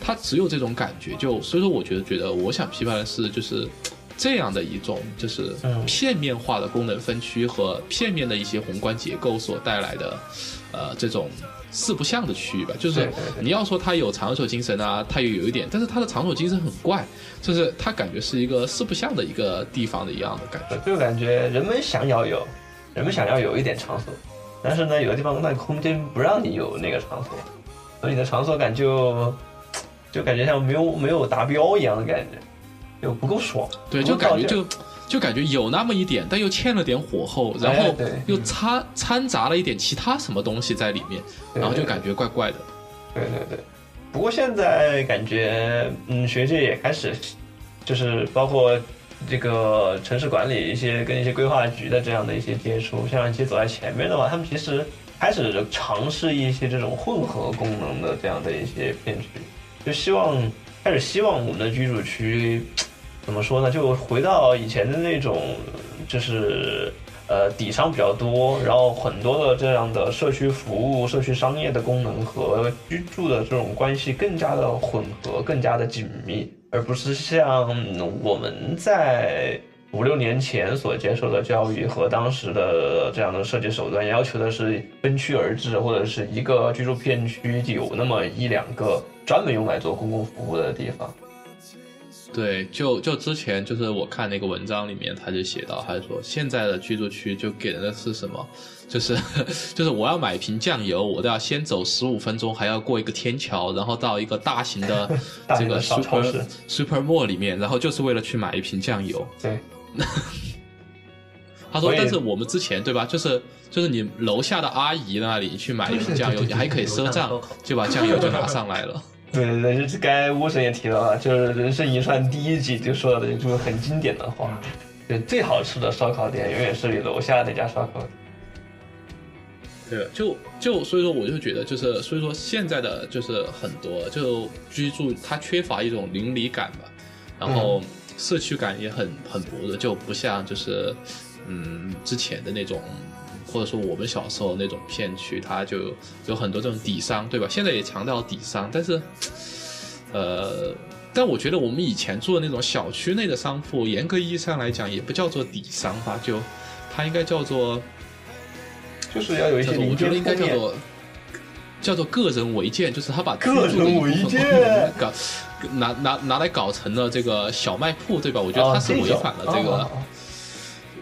他只有这种感觉。就所以说，我觉得觉得我想批判的是就是。这样的一种就是嗯片面化的功能分区和片面的一些宏观结构所带来的，呃，这种四不像的区域吧。就是你要说它有长手精神啊，它也有一点，但是它的长手精神很怪，就是它感觉是一个四不像的一个地方的一样的感觉。就感觉人们想要有，人们想要有一点场所，但是呢，有的地方那空间不让你有那个场所，所以你的场所感就就感觉像没有没有达标一样的感觉，就不够爽。对，就感觉就就感觉有那么一点，但又欠了点火候，然后又掺掺杂了一点其他什么东西在里面，然后就感觉怪怪的。对对对，不过现在感觉，嗯，学界也开始，就是包括这个城市管理一些跟一些规划局的这样的一些接触，像一些走在前面的话，他们其实开始尝试一些这种混合功能的这样的一些片区，就希望开始希望我们的居住区怎么说呢，就回到以前的那种，就是。呃，底商比较多，然后很多的这样的社区服务、社区商业的功能和居住的这种关系更加的混合、更加的紧密，而不是像我们在五六年前所接受的教育和当时的这样的设计手段要求的是分区而治，或者是一个居住片区有那么一两个专门用来做公共服务的地方。对，就就之前就是我看那个文章里面，他就写到，他就说现在的居住区就给人的是什么，就是 [laughs] 就是我要买一瓶酱油，我都要先走十五分钟，还要过一个天桥，然后到一个大型的 [laughs] 这个 super super mall 里面，然后就是为了去买一瓶酱油。对，[laughs] 他说但是我们之前对吧，就是就是你楼下的阿姨那里去买一瓶酱油，你还可以赊账，就把酱油就拿上来了。对 [laughs] 对对，就是刚才巫神也提到了，就是《人生一串》第一集就说到的就是很经典的话，就最好吃的烧烤店永远是你楼下那家烧烤店。对，就就所以说，我就觉得就是所以说现在的就是很多就居住它缺乏一种邻里感吧，然后社区感也很很薄弱，就不像就是嗯之前的那种。或者说我们小时候那种片区，它就有很多这种底商，对吧？现在也强调底商，但是，呃，但我觉得我们以前住的那种小区内的商铺，严格意义上来讲，也不叫做底商吧，就它应该叫做就是要有一些我觉得应该叫做叫做个人违建，就是他把个人违建搞拿拿拿来搞成了这个小卖铺，对吧？我觉得他是违反了这个。哦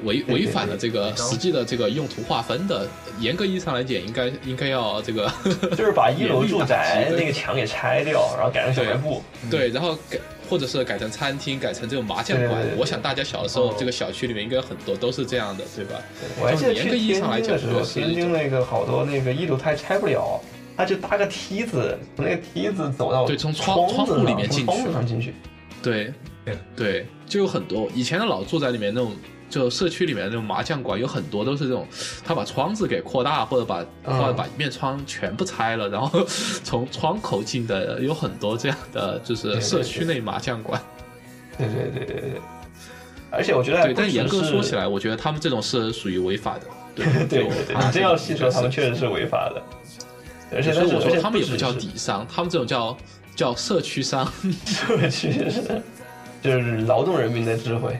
违违反了这个实际的这个用途划分的，严格意义上来讲，应该应该要这个就是把一楼住宅那个墙给拆掉，然后改成小卖部。对，然后改或者是改成餐厅，改成这种麻将馆对对对。对我想大家小的时候，这个小区里面应该有很多都是这样的，对吧？我还记得就严格去天意义上来讲，津的时候，就是一种天津那个好多那个一楼它还拆不了，他就搭个梯子，从那个梯子走到对从窗窗户里面进去从窗户上进去。对对对，就有很多以前的老住宅里面那种。就社区里面的那种麻将馆有很多都是这种，他把窗子给扩大，或者把、嗯或者把一面窗全部拆了，然后从窗口进的有很多这样的，就是社区内麻将馆。对对对对对。而且我觉得对，但严格说起来，我觉得他们这种是属于违法的。对对对就对，他你真要细说，他们确确实是违法的。而且所以我说他们也不叫底商，他们这种叫叫社区商。社区是就是劳动人民的智慧。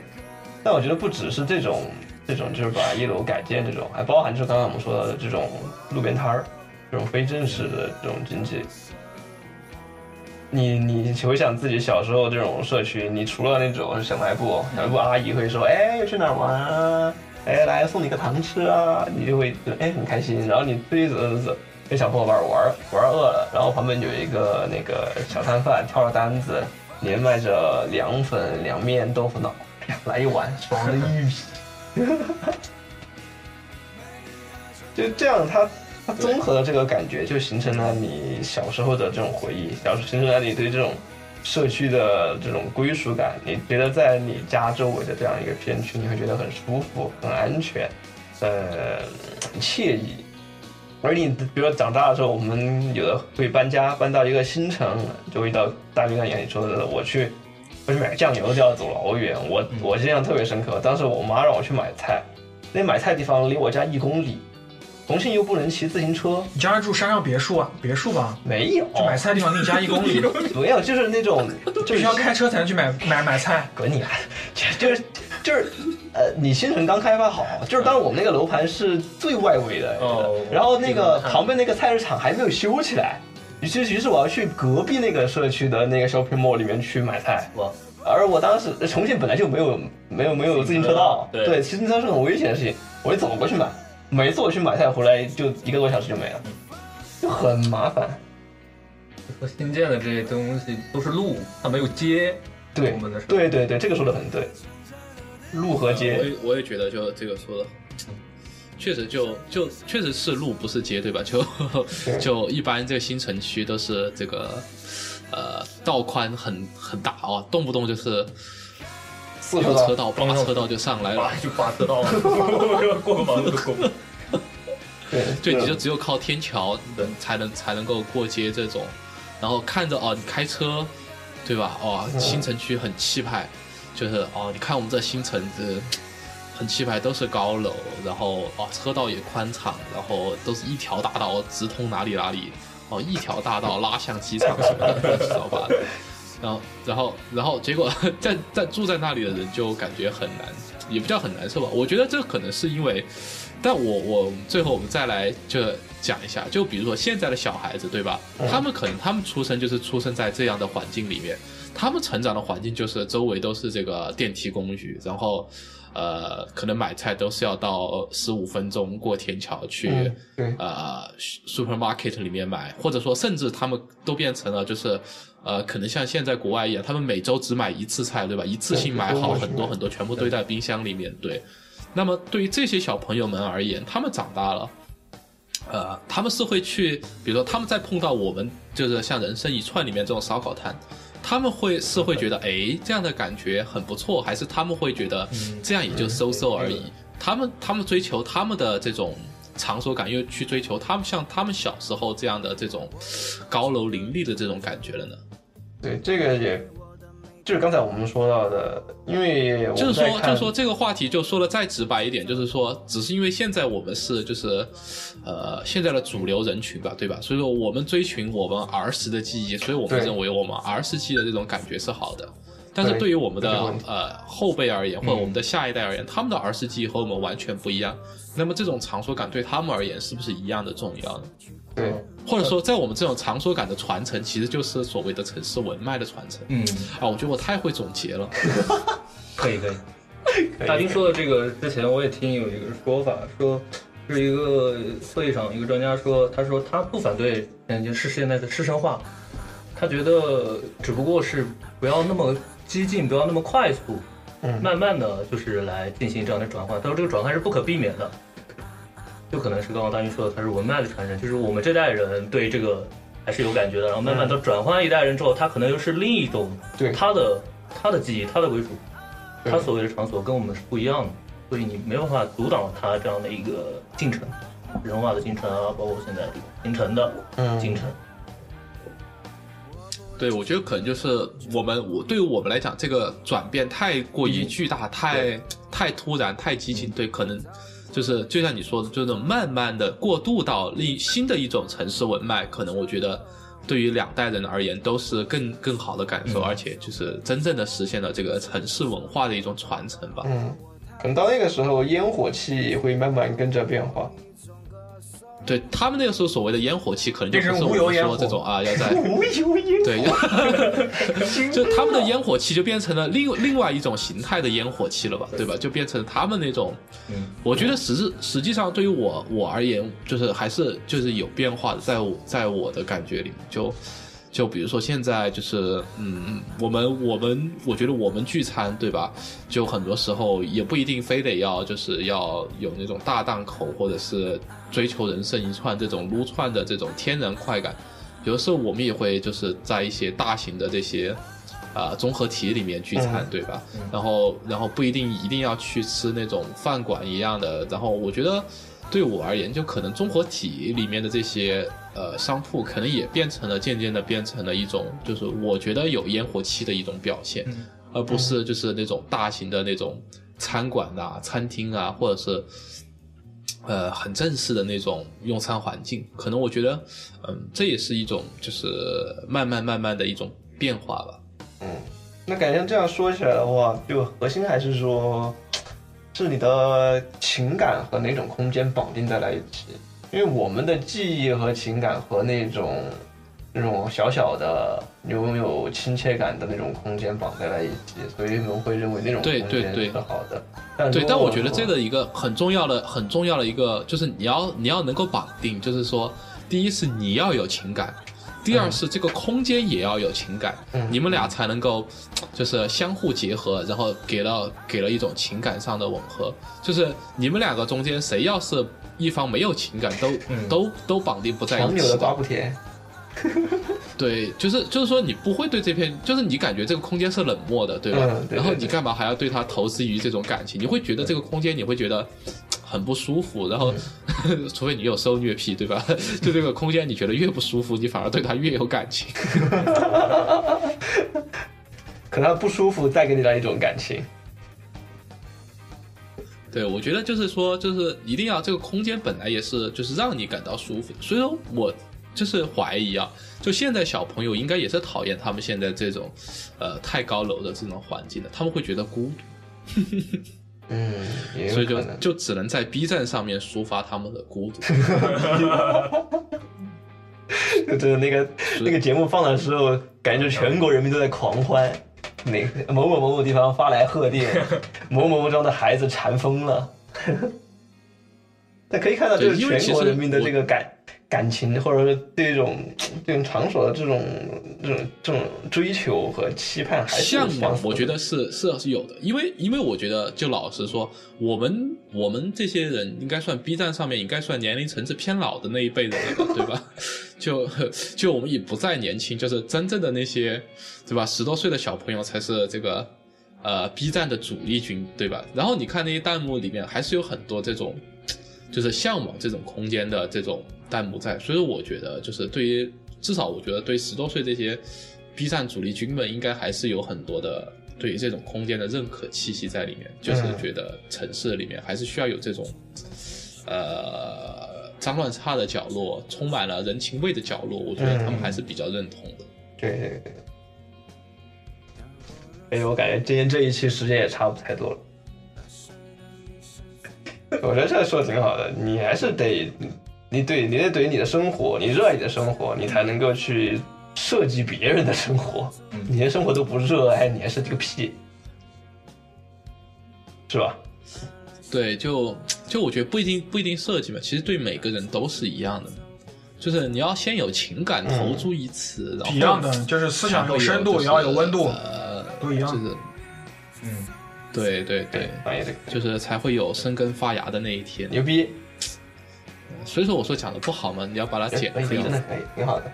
但我觉得不只是这种这种就是把一楼改建这种，还包含就是刚刚我们说到的这种路边摊儿，这种非正式的这种经济。你你回想自己小时候这种社区，你除了那种小卖部，小卖部阿姨会说，哎，要去哪儿玩啊？哎，来送你个糖吃啊，你就会哎很开心。然后你自己走走走，跟小伙伴玩玩饿了，然后旁边有一个那个小摊贩挑着担子，连卖着凉粉、凉面、豆腐脑，来一碗爽的一批。[laughs] 就这样，它它综合的这个感觉，就形成了你小时候的这种回忆，小时候形成了你对这种社区的这种归属感。你觉得在你家周围的这样一个片区，你会觉得很舒服、很安全，呃，惬意。而你比如说长大的时候，我们有的会搬家，搬到一个新城，就会到大兵刚眼里说的，我去我去买个酱油就要走老远。我我印象特别深刻，当时我妈让我去买菜，那买菜地方离我家一公里，重庆又不能骑自行车，你家住山上别墅啊？别墅吧？没有就买菜地方离你家一公里，没有，就是那种就是必须要开车才能去买买买菜。[laughs] 滚你啊！就是就是呃，你新城刚开发好，就是当时我们那个楼盘是最外围的，哦然后那个旁边那个菜市场还没有修起来，于是于是我要去隔壁那个社区的那个 shopping mall 里面去买菜。哇，而我当时呃重庆本来就没有没有没有自行车道，对对，骑自行车是很危险的事情，我就走过去买，每次我去买菜回来就一个多小时就没了，就很麻烦。和新建的这些东西都是路，它没有街。对我们的对对对，这个说的很对。路和街。我街，也我也觉得就这个说的，确实就就确实是路不是街对吧？就就一般这个新城区都是这个呃道宽很很大哦，动不动就是四车道。六车道八车道就上来了。八，就八车道，[laughs] 过个马路都过。不了。对，[laughs] 对，你就只有靠天桥能才能才能够过街这种，然后看着哦，你开车，对吧？哦，新城区很气派，就是哦，你看我们这新城子 [tsk] 很气派，都是高楼，然后哦车道也宽敞，然后都是一条大道直通哪里哪里，哦一条大道拉向机场什么的，乱七八糟的。[laughs] 然后，然后，然后，结果 [laughs] 在在住在那里的人就感觉很难，也不叫很难受吧。我觉得这可能是因为，但我我最后我们再来就讲一下，就比如说现在的小孩子，对吧？他们可能他们出生就是出生在这样的环境里面，他们成长的环境就是周围都是这个电梯公寓，然后呃，可能买菜都是要到十五分钟过天桥去。嗯，对，呃 supermarket 里面买，或者说甚至他们都变成了就是呃，可能像现在国外一样，他们每周只买一次菜，对吧？一次性买好很多很多，全部堆在冰箱里面。对，那么对于这些小朋友们而言，他们长大了。呃，他们是会去，比如说他们在碰到我们就是像人生一串里面这种烧烤摊，他们会是会觉得，哎，这样的感觉很不错，还是他们会觉得这样也就收收而已？他们他们追求他们的这种场所感，又去追求他们像他们小时候这样的这种高楼林立的这种感觉了呢？对，这个也就是刚才我们说到的，因为就是说，就是说这个话题就说的再直白一点，就是说，只是因为现在我们是就是，呃，现在的主流人群吧，对吧？所以说我们追寻我们儿时的记忆，所以我们认为我们儿时期的这种感觉是好的。但是对对于我们的呃后辈而言，或者我们的下一代而言，他们的儿时记忆和我们完全不一样。那么这种场所感对他们而言是不是一样的重要呢？对或者说，在我们这种场所感的传承，其实就是所谓的城市文脉的传承嗯，啊！我觉得我太会总结了。[laughs] 可以可以。大丁说的这个之前我也听有一个说法，说是一个会议上一个专家说，他说他不反对现在是现在的师生化，他觉得只不过是不要那么激进，不要那么快速，嗯慢慢的就是来进行这样的转换。他说这个转换是不可避免的，就可能是刚刚大兵说的，他是文脉的传承，就是我们这代人对这个还是有感觉的，然后慢慢的转换一代人之后，他可能又是另一种对他的他的记忆，他的归属。他所谓的场所跟我们是不一样的，所以你没办法阻挡他这样的一个进程，人化的进程啊，包括现在这个形成的嗯进程。对，我觉得可能就是我们，我对于我们来讲，这个转变太过于巨大，太太突然，太激进。对，可能就是就像你说的，就是慢慢的过渡到另新的一种城市文脉，可能我觉得对于两代人而言都是更更好的感受，而且就是真正的实现了这个城市文化的一种传承吧。嗯，可能到那个时候烟火气也会慢慢跟着变化。对他们那个时候所谓的烟火气，可能就不是我们说这种啊，要 [laughs] 在无油烟对，就 [laughs] 就他们的烟火气就变成了另另外一种形态的烟火气了吧，对吧？就变成他们那种，嗯，我觉得实质实际上对于我我而言，就是还是就是有变化的，在我在我的感觉里，就就比如说现在就是嗯，我们我们我觉得我们聚餐对吧？就很多时候也不一定非得要就是要有那种大档口，或者是追求人生一串这种撸串的这种天然快感。有的时候我们也会就是在一些大型的这些啊、综合体里面聚餐，嗯对吧？然后然后不一定一定要去吃那种饭馆一样的。然后我觉得对我而言，就可能综合体里面的这些呃商铺，可能也变成了渐渐的变成了一种，就是我觉得有烟火气的一种表现，嗯而不是就是那种大型的那种餐馆啊、餐厅啊，或者是。呃，很正式的那种用餐环境，可能我觉得，嗯，这也是一种就是慢慢慢慢的一种变化吧。嗯，那感觉这样说起来的话，就核心还是说，是你的情感和哪种空间绑定在了一起。因为我们的记忆和情感和那种那种小小的拥有亲切感的那种空间绑在了一起，所以我们会认为那种对空间对对是好的。但对，但我觉得这个一个很重要的、很重要的一个，就是你要你要能够绑定，就是说，第一是你要有情感，第二是这个空间也要有情感，嗯你们俩才能够就是相互结合，然后给了给了一种情感上的吻合。就是你们两个中间谁要是一方没有情感，都、嗯都都绑定不在一起长久的瓜不甜。[laughs] 对，就是就是说你不会对这片，就是你感觉这个空间是冷漠的，对吧？嗯对对对然后你干嘛还要对他投资于这种感情？你会觉得这个空间你会觉得很不舒服，然后、嗯 [laughs] 除非你有受虐癖，对吧？就这个空间你觉得越不舒服，你反而对它越有感情。[laughs] 可能他不舒服带给你的一种感情。对，我觉得就是说，就是一定要这个空间本来也是就是让你感到舒服，所以说我就是怀疑啊，就现在小朋友应该也是讨厌他们现在这种呃太高楼的这种环境的，他们会觉得孤独。嗯，所以就。就只能在 B 站上面抒发他们的孤独。[laughs] 就是那个那个节目放的时候，感觉全国人民都在狂欢。哪个某某某某地方发来贺电，[laughs] 某某某庄的孩子馋疯了。[laughs] 但可以看到，就是全国人民的这个感感情，或者是对这种这种场所的这种这种这种追求和期盼，还是向往，我觉得是是是有的，因为因为我觉得，就老实说，我们我们这些人应该算 B 站上面应该算年龄层次偏老的那一辈的人了，对吧？[laughs] 就就我们已不再年轻，就是真正的那些，对吧？十多岁的小朋友才是这个呃 B 站的主力军，对吧？然后你看那些弹幕里面，还是有很多这种就是向往这种空间的这种弹幕在，所以我觉得就是对于至少我觉得对十多岁这些 B 站主力军们，应该还是有很多的对于这种空间的认可气息在里面，就是嗯觉得城市里面还是需要有这种呃脏乱差的角落，充满了人情味的角落，我觉得他们还是比较认同的。对对对。哎，我感觉今天这一期时间也差不太多了。我觉得这说的挺好的，你还是得，你对你得对你的生活，你热爱你的生活，你才能够去设计别人的生活。你连生活都不热爱，你还设计个屁，是吧？对，就就我觉得不一定不一定设计嘛，其实对每个人都是一样的，就是你要先有情感投注于此，然后一样的，就是思想有深度，就是也要有温度，呃，都一样。就是，嗯，对对对，就是才会有生根发芽的那一天。牛逼，所以说我说讲的不好嘛，你要把它剪掉可以，。真的可以，挺好的。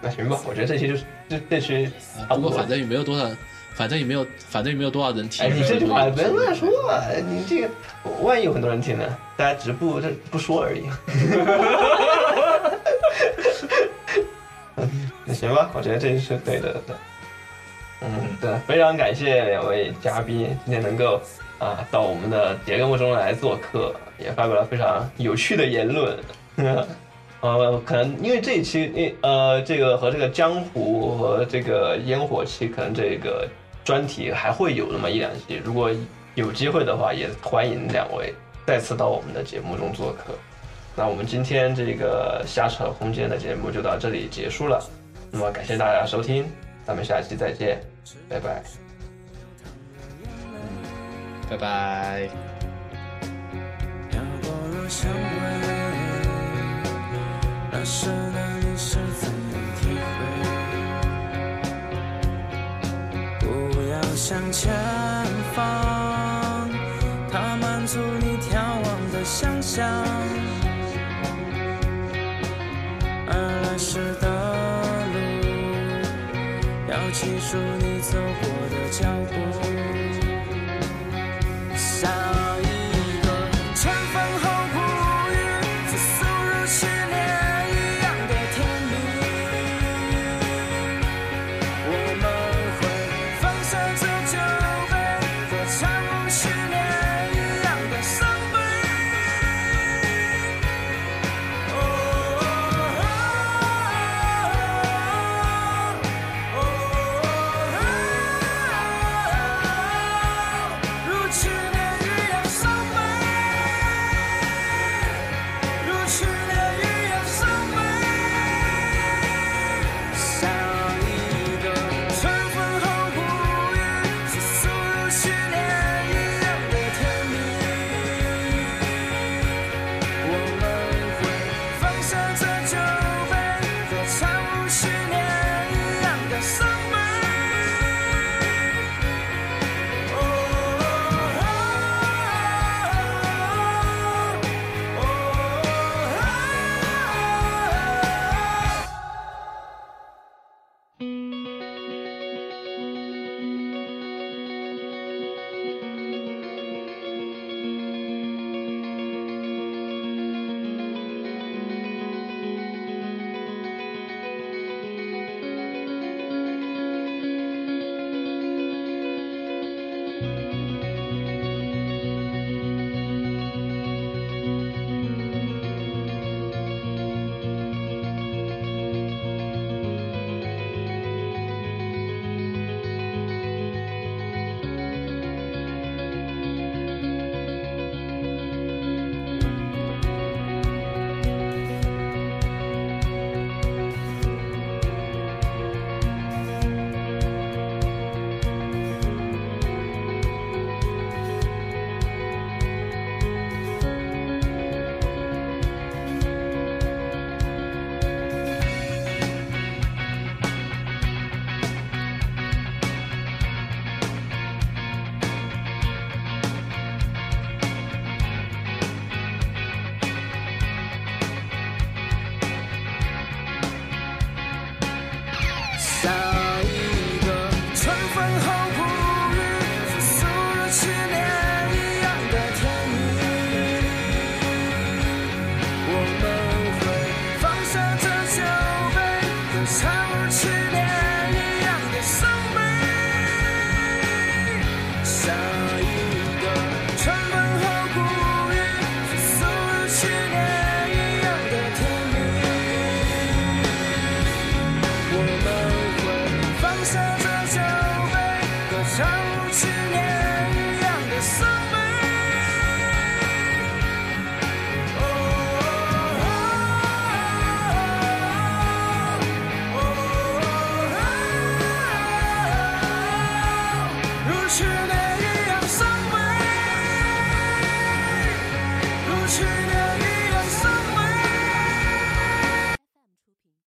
那行吧，我觉得这期就是这这期啊不过反正也没有多少，反正也没有，反正也没有多少人听。哎，你这句话所以不要乱说啊！你这个万一有很多人听呢？大家只是不这不说而已。嗯 [laughs] 那行吧，我觉得这是对的的。嗯，对，非常感谢两位嘉宾今天能够啊到我们的节目中来做客，也发表了非常有趣的言论。呃，[laughs] 可能因为这一期，呃，这个和这个江湖和这个烟火气，可能这个专题还会有那么一两期。如果有机会的话，也欢迎两位再次到我们的节目中做客。那我们今天这个瞎扯空间的节目就到这里结束了。那么感谢大家收听，咱们下期再见，拜拜。拜拜。飘过了香味，那时的你是怎样体会？不要向前方，它满足你眺望的想象。而来时的路，要记住你走过